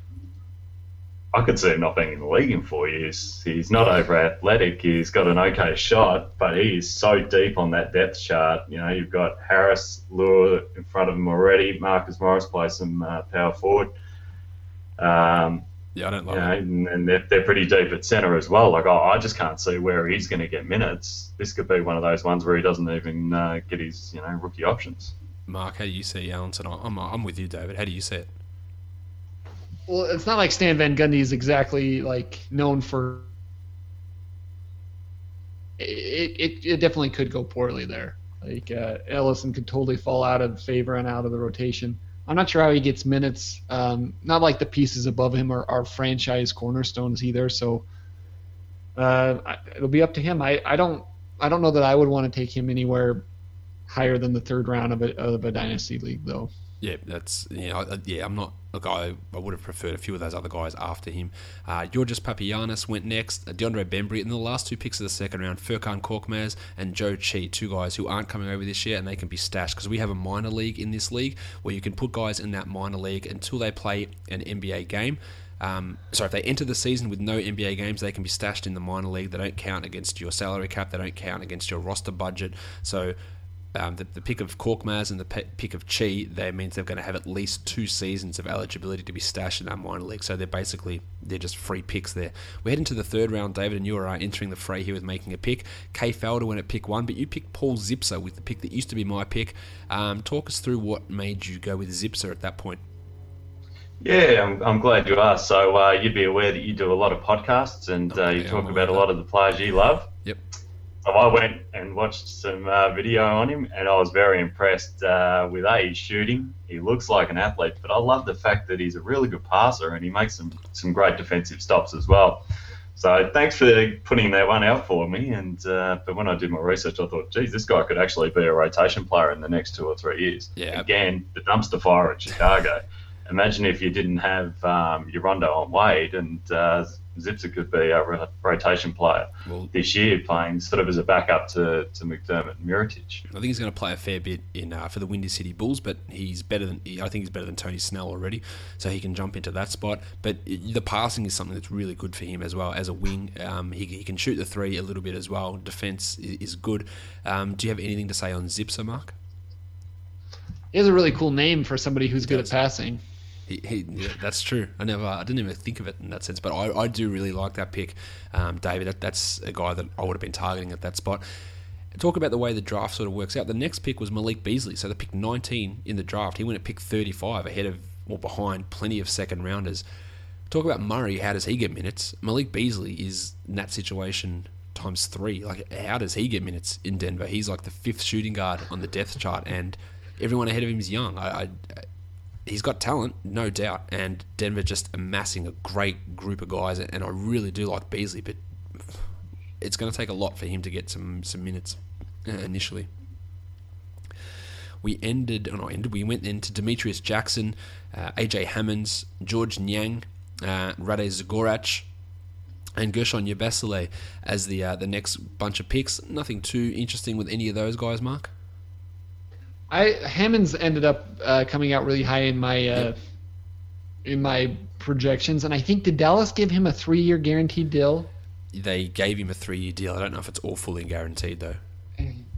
I could see him not being in the league in four years. He's not over athletic. He's got an okay shot, but he is so deep on that depth chart. You know, you've got Harris, Leuer in front of him already. Marcus Morris plays some uh, power forward. Um, yeah, I don't like you know, it. and, and they're, they're pretty deep at centre as well. Like, I, I just can't see where he's going to get minutes. This could be one of those ones where he doesn't even uh, get his, you know, rookie options. Mark, how do you see Ellenson? I'm, I'm with you, David. How do you see it? Well, it's not like Stan Van Gundy is exactly like known for. It, it, it definitely could go poorly there. Like uh, Ellenson could totally fall out of favor and out of the rotation. I'm not sure how he gets minutes. Um, not like the pieces above him are, are franchise cornerstones either. So uh, it'll be up to him. I, I don't I don't know that I would want to take him anywhere higher than the third round of a, of a dynasty league though. Yeah, that's yeah, yeah. I'm not look. I, I would have preferred a few of those other guys after him. Uh, Georges Papagiannis went next. Uh, DeAndre Bembry, and the last two picks of the second round, Furkan Korkmaz and Zhou Qi, two guys who aren't coming over this year, and they can be stashed because we have a minor league in this league where you can put guys in that minor league until they play an NBA game. Um, so if they enter the season with no NBA games, they can be stashed in the minor league. They don't count against your salary cap. They don't count against your roster budget. So um, the, the pick of Korkmaz and the pick of Qi, that means they're going to have at least two seasons of eligibility to be stashed in that minor league. So they're basically they're just free picks there. We head into the third round, David, and you are uh, entering the fray here with making a pick. Kay Felder went at pick one, but you picked Paul Zipser with the pick that used to be my pick. Um, talk us through what made you go with Zipser at that point. Yeah, I'm, I'm glad you asked. So uh, you'd be aware that you do a lot of podcasts and uh, you talk about a lot of the players you love. Yep. So I went and watched some uh, video on him, and I was very impressed uh, with a his shooting. He looks like an athlete, but I love the fact that he's a really good passer and he makes some some great defensive stops as well. So thanks for putting that one out for me. And uh, but when I did my research, I thought, geez, this guy could actually be a rotation player in the next two or three years. Yeah. Again, the dumpster fire at Chicago. Imagine if you didn't have um, your Rondo on Wade and uh, Zipser could be a rotation player Well, this year, playing sort of as a backup to, to McDermott and Mirotic. I think he's going to play a fair bit in uh, for the Windy City Bulls, but he's better than I think he's better than Tony Snell already, so he can jump into that spot. But the passing is something that's really good for him as well as a wing. Um, he, he can shoot the three a little bit as well. Defense is, is good. Um, do you have anything to say on Zipser, Mark? He has a really cool name for somebody who's good at passing. He, he, that's true. I never, I didn't even think of it in that sense, but I, I do really like that pick, um, David. That, that's a guy that I would have been targeting at that spot. Talk about the way the draft sort of works out. The next pick was Malik Beasley, so the pick 19 in the draft. He went at pick 35, ahead of or behind plenty of second rounders. Talk about Murray. How does he get minutes? Malik Beasley is in that situation times three. Like, how does he get minutes in Denver? He's like the fifth shooting guard on the depth chart, and everyone ahead of him is young. I, I he's got talent, no doubt, and Denver just amassing a great group of guys, and I really do like Beasley, but it's going to take a lot for him to get some some minutes uh, initially. We ended, oh ended. We went into Demetrius Jackson, uh, AJ Hammons, Georges Niang, uh, Rade Zagorac, and Guerschon Yabusele as the uh, the next bunch of picks. Nothing too interesting with any of those guys, Mark. I Hammons ended up uh, coming out really high in my uh, in my projections, and I think did Dallas give him a three-year guaranteed deal? They gave him a three year deal. I don't know if it's all fully guaranteed though.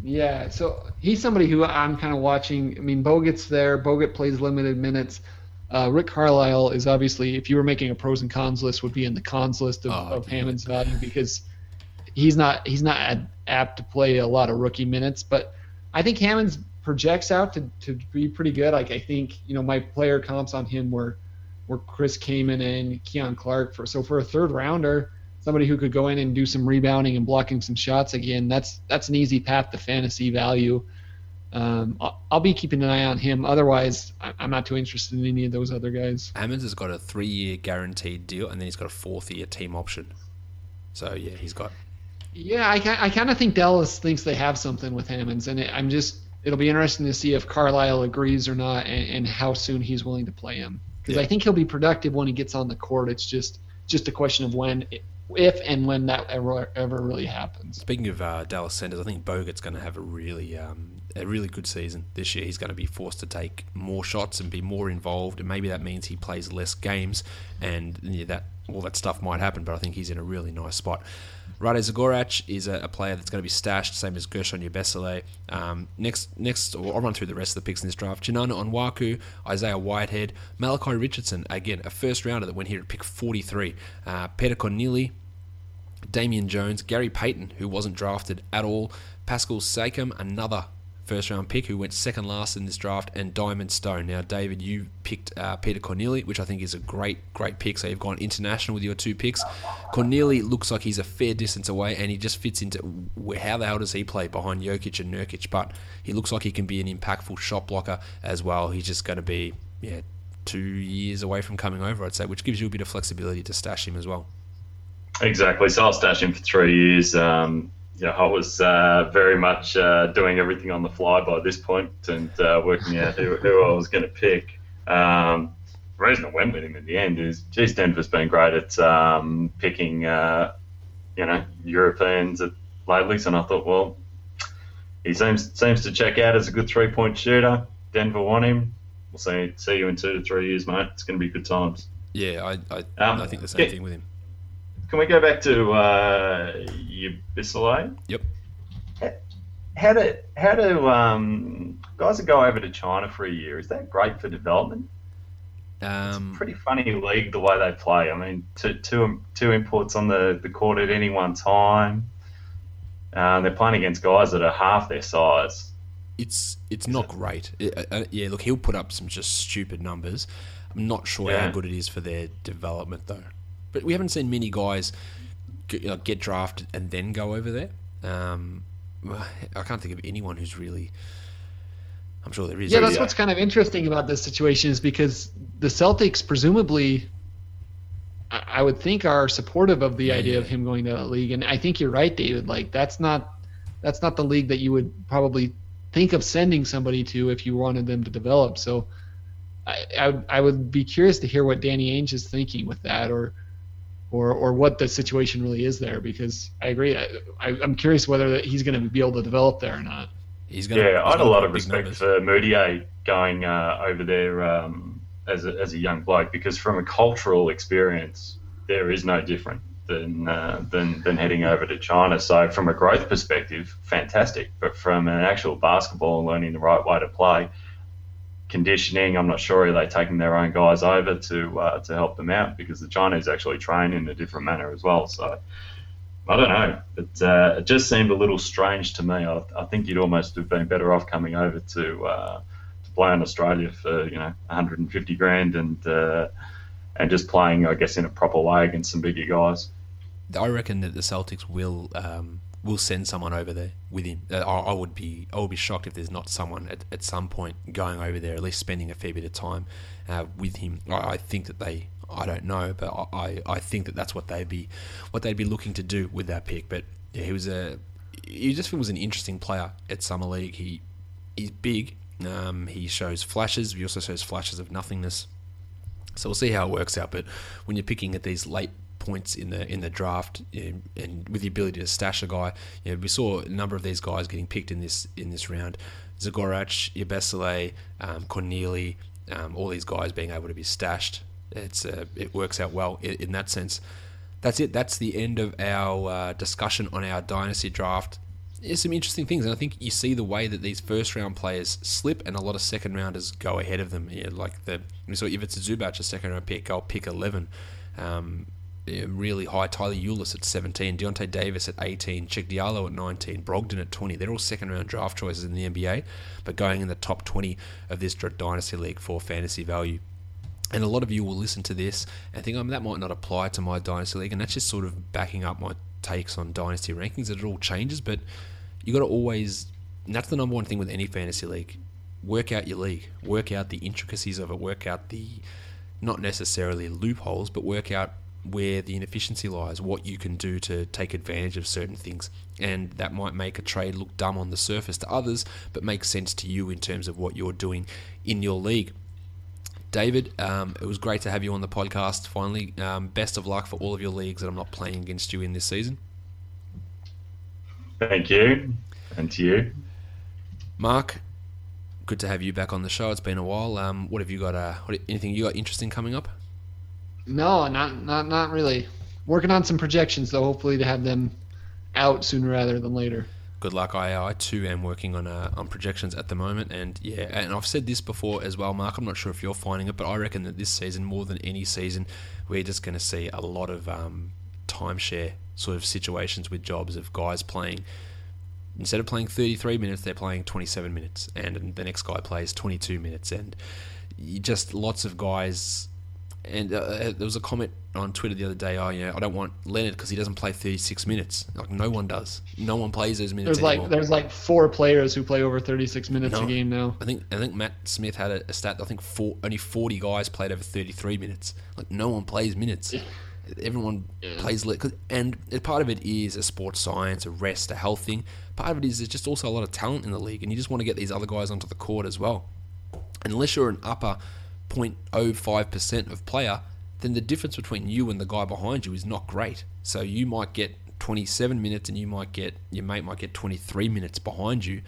Yeah, so he's somebody who I'm kind of watching. I mean, Bogut's there. Bogut plays limited minutes. Uh, Rick Carlisle is obviously, if you were making a pros and cons list, would be in the cons list of, Oh, of. Hammons' value because he's not he's not apt to play a lot of rookie minutes. But I think Hammons projects out to, to be pretty good. Like I think you know my player comps on him were were Chris Kaman and Keon Clark for so for a third rounder, somebody who could go in and do some rebounding and blocking some shots again. That's that's an easy path to fantasy value. Um, I'll, I'll be keeping an eye on him. Otherwise, I'm not too interested in any of those other guys. Hammons has got a three year guaranteed deal, and then he's got a fourth year team option. So yeah, he's got Yeah, I, I kind of think Dallas thinks they have something with Hammons, and it, I'm just it'll be interesting to see if Carlisle agrees or not, and, and how soon he's willing to play him. because I think he'll be productive when he gets on the court. It's just just a question of when, if and when that ever ever really happens. Speaking of uh, Dallas centers, I think Bogut's going to have a really um, a really good season this year. He's going to be forced to take more shots and be more involved, and maybe that means he plays less games, and yeah, that all that stuff might happen. But I think he's in a really nice spot. Rade Zagorac is a, a, player that's going to be stashed, same as Guerschon Yabusele. Um, next, next, I'll run through the rest of the picks in this draft. Chinanu Onuaku, Isaiah Whitehead, Malachi Richardson, again, a first rounder that went here at pick 43. Uh, Peter Cornelie, Damian Jones, Gary Payton, who wasn't drafted at all, Pascal Siakam, another first round pick who went second last in this draft, and Diamond Stone. Now, David, you picked uh, Peter Cornelie, which I think is a great, great pick. So you've gone international with your two picks. Cornelie looks like he's a fair distance away, and he just fits into how the hell does he play behind Jokic and Nurkic? But he looks like he can be an impactful shot blocker as well. He's just going to be, yeah, two years away from coming over, I'd say, which gives you a bit of flexibility to stash him as well. Exactly. So I'll stash him for three years. Um, you know, I was uh, very much uh, doing everything on the fly by this point and uh, working out who, who, I was going to pick. Um, the reason I went with him in the end is, geez, Denver's been great at um, picking, uh, you know, Europeans at lately, and I thought, well, he seems seems to check out as a good three point shooter. Denver want him. We'll see see you in two to three years, mate. It's going to be good times. Yeah, I I, um, I think the same thing with him. Can we go back to uh? Yep. How do how do um, guys that go over to China for a year? Is that great for development? Um, pretty funny league the way they play. I mean, two, two, two imports on the, the court at any one time. Uh, they're playing against guys that are half their size. It's it's not great. It, uh, yeah, look, he'll put up some just stupid numbers. I'm not sure yeah. how good it is for their development though. But we haven't seen many guys get, get drafted and then go over there. Um, I can't think of anyone who's really. I'm sure there is. Yeah, that's what's kind of interesting about this situation is because the Celtics presumably, I would think, are supportive of the yeah, idea yeah. of him going to that league, and I think you're right, David. Like that's not that's not the league that you would probably think of sending somebody to if you wanted them to develop. So, I I, I would be curious to hear what Danny Ainge is thinking with that, or or or what the situation really is there because I agree. I, am curious whether he's going to be able to develop there or not. He's going. Yeah, I had a lot of respect numbers. for Mudiay going uh, over there um, as a, as a young bloke because from a cultural experience, there is no different than uh, than than heading over to China. So from a growth perspective, fantastic. But from an actual basketball and learning the right way to play, conditioning. I'm not sure are they taking their own guys over to uh, to help them out because the Chinese actually train in a different manner as well. So I don't know. It, uh, it just seemed a little strange to me. I, I, think you'd almost have been better off coming over to uh, to play in Australia for you know 150 grand and uh, and just playing, I guess, in a proper way against some bigger guys. I reckon that the Celtics will. Um will send someone over there with him. Uh, I, I, would be I would be shocked if there's not someone at, at some point going over there, at least spending a fair bit of time uh, with him. I, I, think that they. I don't know, but I, I think that that's what they'd be what they'd be looking to do with that pick. But yeah, he was a he just was an interesting player at summer league. He he's big. Um, he shows flashes. He also shows flashes of nothingness. So we'll see how it works out. But when you're picking at these late points in the in the draft, you know, and with the ability to stash a guy. You know, we saw a number of these guys getting picked in this in this round. Zagorac, Yabusele, um, Cornelie, um, all these guys being able to be stashed. It's uh, it works out well in, in, that sense. That's it. That's the end of our uh, discussion on our dynasty draft. There's some interesting things, and I think you see the way that these first round players slip, and a lot of second rounders go ahead of them. Yeah, like the we saw if it's a Zubac, a second round pick, I'll pick eleven. Um, really high. Tyler Ulis at 17, Deyonta Davis at 18, Cheick Diallo at 19, Brogdon at 20. They're all second round draft choices in the NBA, but going in the top 20 of this Dynasty League for fantasy value. And a lot of you will listen to this and think, oh, that might not apply to my Dynasty League. And that's just sort of backing up my takes on Dynasty rankings, that it all changes. But you got to always, that's the number one thing with any fantasy league. Work out your league, work out the intricacies of it, work out the not necessarily loopholes, but work out where the inefficiency lies, what you can do to take advantage of certain things. And that might make a trade look dumb on the surface to others, but make sense to you in terms of what you're doing in your league. David, um, it was great to have you on the podcast finally. Um, best of luck for all of your leagues that I'm not playing against you in this season. Thank you. And to you. Mark, good to have you back on the show. It's been a while. Um, what have you got? Uh, what, anything you got interesting coming up? No, not not not really. Working on some projections though. Hopefully to have them out sooner rather than later good luck. I, I too am working on uh, on projections at the moment, and yeah, and I've said this before as well, Mark. I'm not sure if you're finding it, but I reckon that this season, more than any season, we're just going to see a lot of um, timeshare sort of situations with jobs of guys playing. Instead of playing 33 minutes, they're playing 27 minutes, and the next guy plays 22 minutes, and just lots of guys and uh, uh, there was a comment on Twitter the other day. Oh, you know, I don't want Leonard because he doesn't play 36 minutes. Like no one does. No one plays those minutes. There's anymore. like there's like four players who play over 36 minutes no, a game now. I think I think Matt Smith had a, a stat. I think four, only 40 guys played over 33 minutes. Like no one plays minutes. Yeah. Everyone yeah. plays lit, and part of it is a sports science, a rest, a health thing. Part of it is there's just also a lot of talent in the league, and you just want to get these other guys onto the court as well. Unless you're an upper 0.05% of player, then the difference between you and the guy behind you is not great. So you might get 27 minutes and you might get your mate might get 23 minutes behind you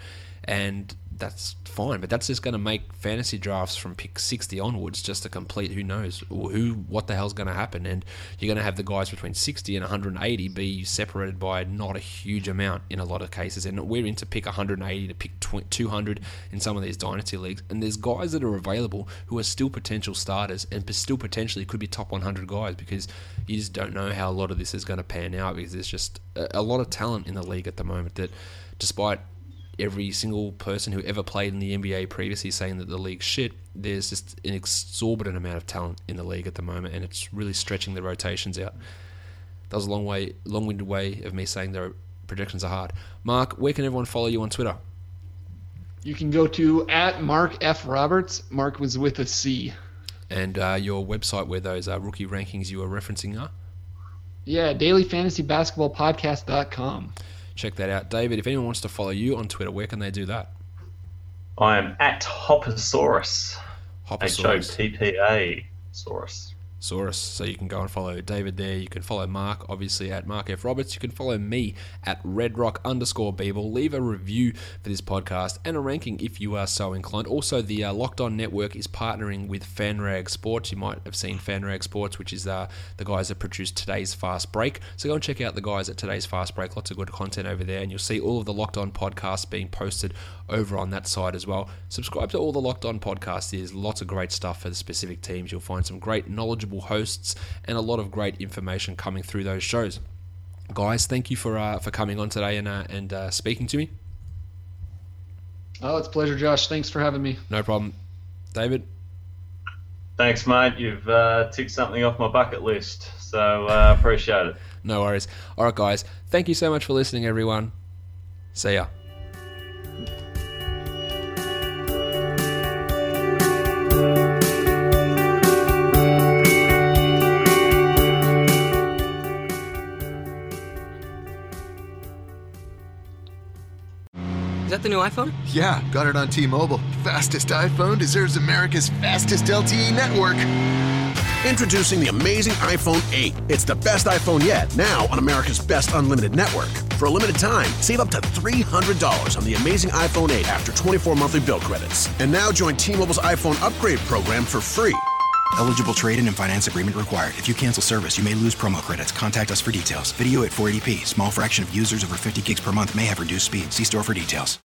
and that's fine. But that's just going to make fantasy drafts from pick 60 onwards just a complete who knows who what the hell's going to happen. And you're going to have the guys between 60 and 180 be separated by not a huge amount in a lot of cases. And we're into pick 180 to pick 200 in some of these dynasty leagues. And there's guys that are available who are still potential starters and still potentially could be top 100 guys because you just don't know how a lot of this is going to pan out because there's just a lot of talent in the league at the moment that despite every single person who ever played in the NBA previously saying that the league's shit. There's just an exorbitant amount of talent in the league at the moment, and it's really stretching the rotations out. That was a long way, long-winded way of me saying the projections are hard. Mark, where can everyone follow you on Twitter? You can go to at Mark F Roberts. Mark was with a C. And uh, your website where those uh, rookie rankings you were referencing are? Yeah, dailyfantasybasketballpodcast.com check that out. David, if anyone wants to follow you on Twitter, where can they do that? I am at Hoppasaurus. Hoppasaurus. H O P P A Saurus. Saurus. So you can go and follow David there. You can follow Mark, obviously, at Mark F. Roberts. You can follow me at redrock underscore Beeble. Leave a review for this podcast and a ranking if you are so inclined. Also, the uh, Locked On Network is partnering with FanRag Sports. You might have seen FanRag Sports, which is uh, the guys that produce today's Fast Break. So go and check out the guys at today's Fast Break. Lots of good content over there, and you'll see all of the Locked On podcasts being posted over on that side as well. Subscribe to all the Locked On podcasts. There's lots of great stuff for the specific teams. You'll find some great knowledgeable hosts and a lot of great information coming through those shows. Guys, thank you for uh, for coming on today and uh, and uh, speaking to me. Oh, it's a pleasure, Josh. Thanks for having me. No problem, David. Thanks, mate. You've uh, ticked something off my bucket list, so uh, appreciate it. No worries. All right, guys. Thank you so much for listening, everyone. See ya. The new iPhone? Yeah, got it on T Mobile. Fastest iPhone deserves America's fastest LTE network. Introducing the amazing iPhone 8. It's the best iPhone yet, now on America's best unlimited network. For a limited time, save up to $300 on the amazing iPhone 8 after 24 monthly bill credits. And now join T Mobile's iPhone upgrade program for free. Eligible trade-in and finance agreement required. If you cancel service, you may lose promo credits. Contact us for details. Video at 480p. Small fraction of users over 50 gigs per month may have reduced speed. See store for details.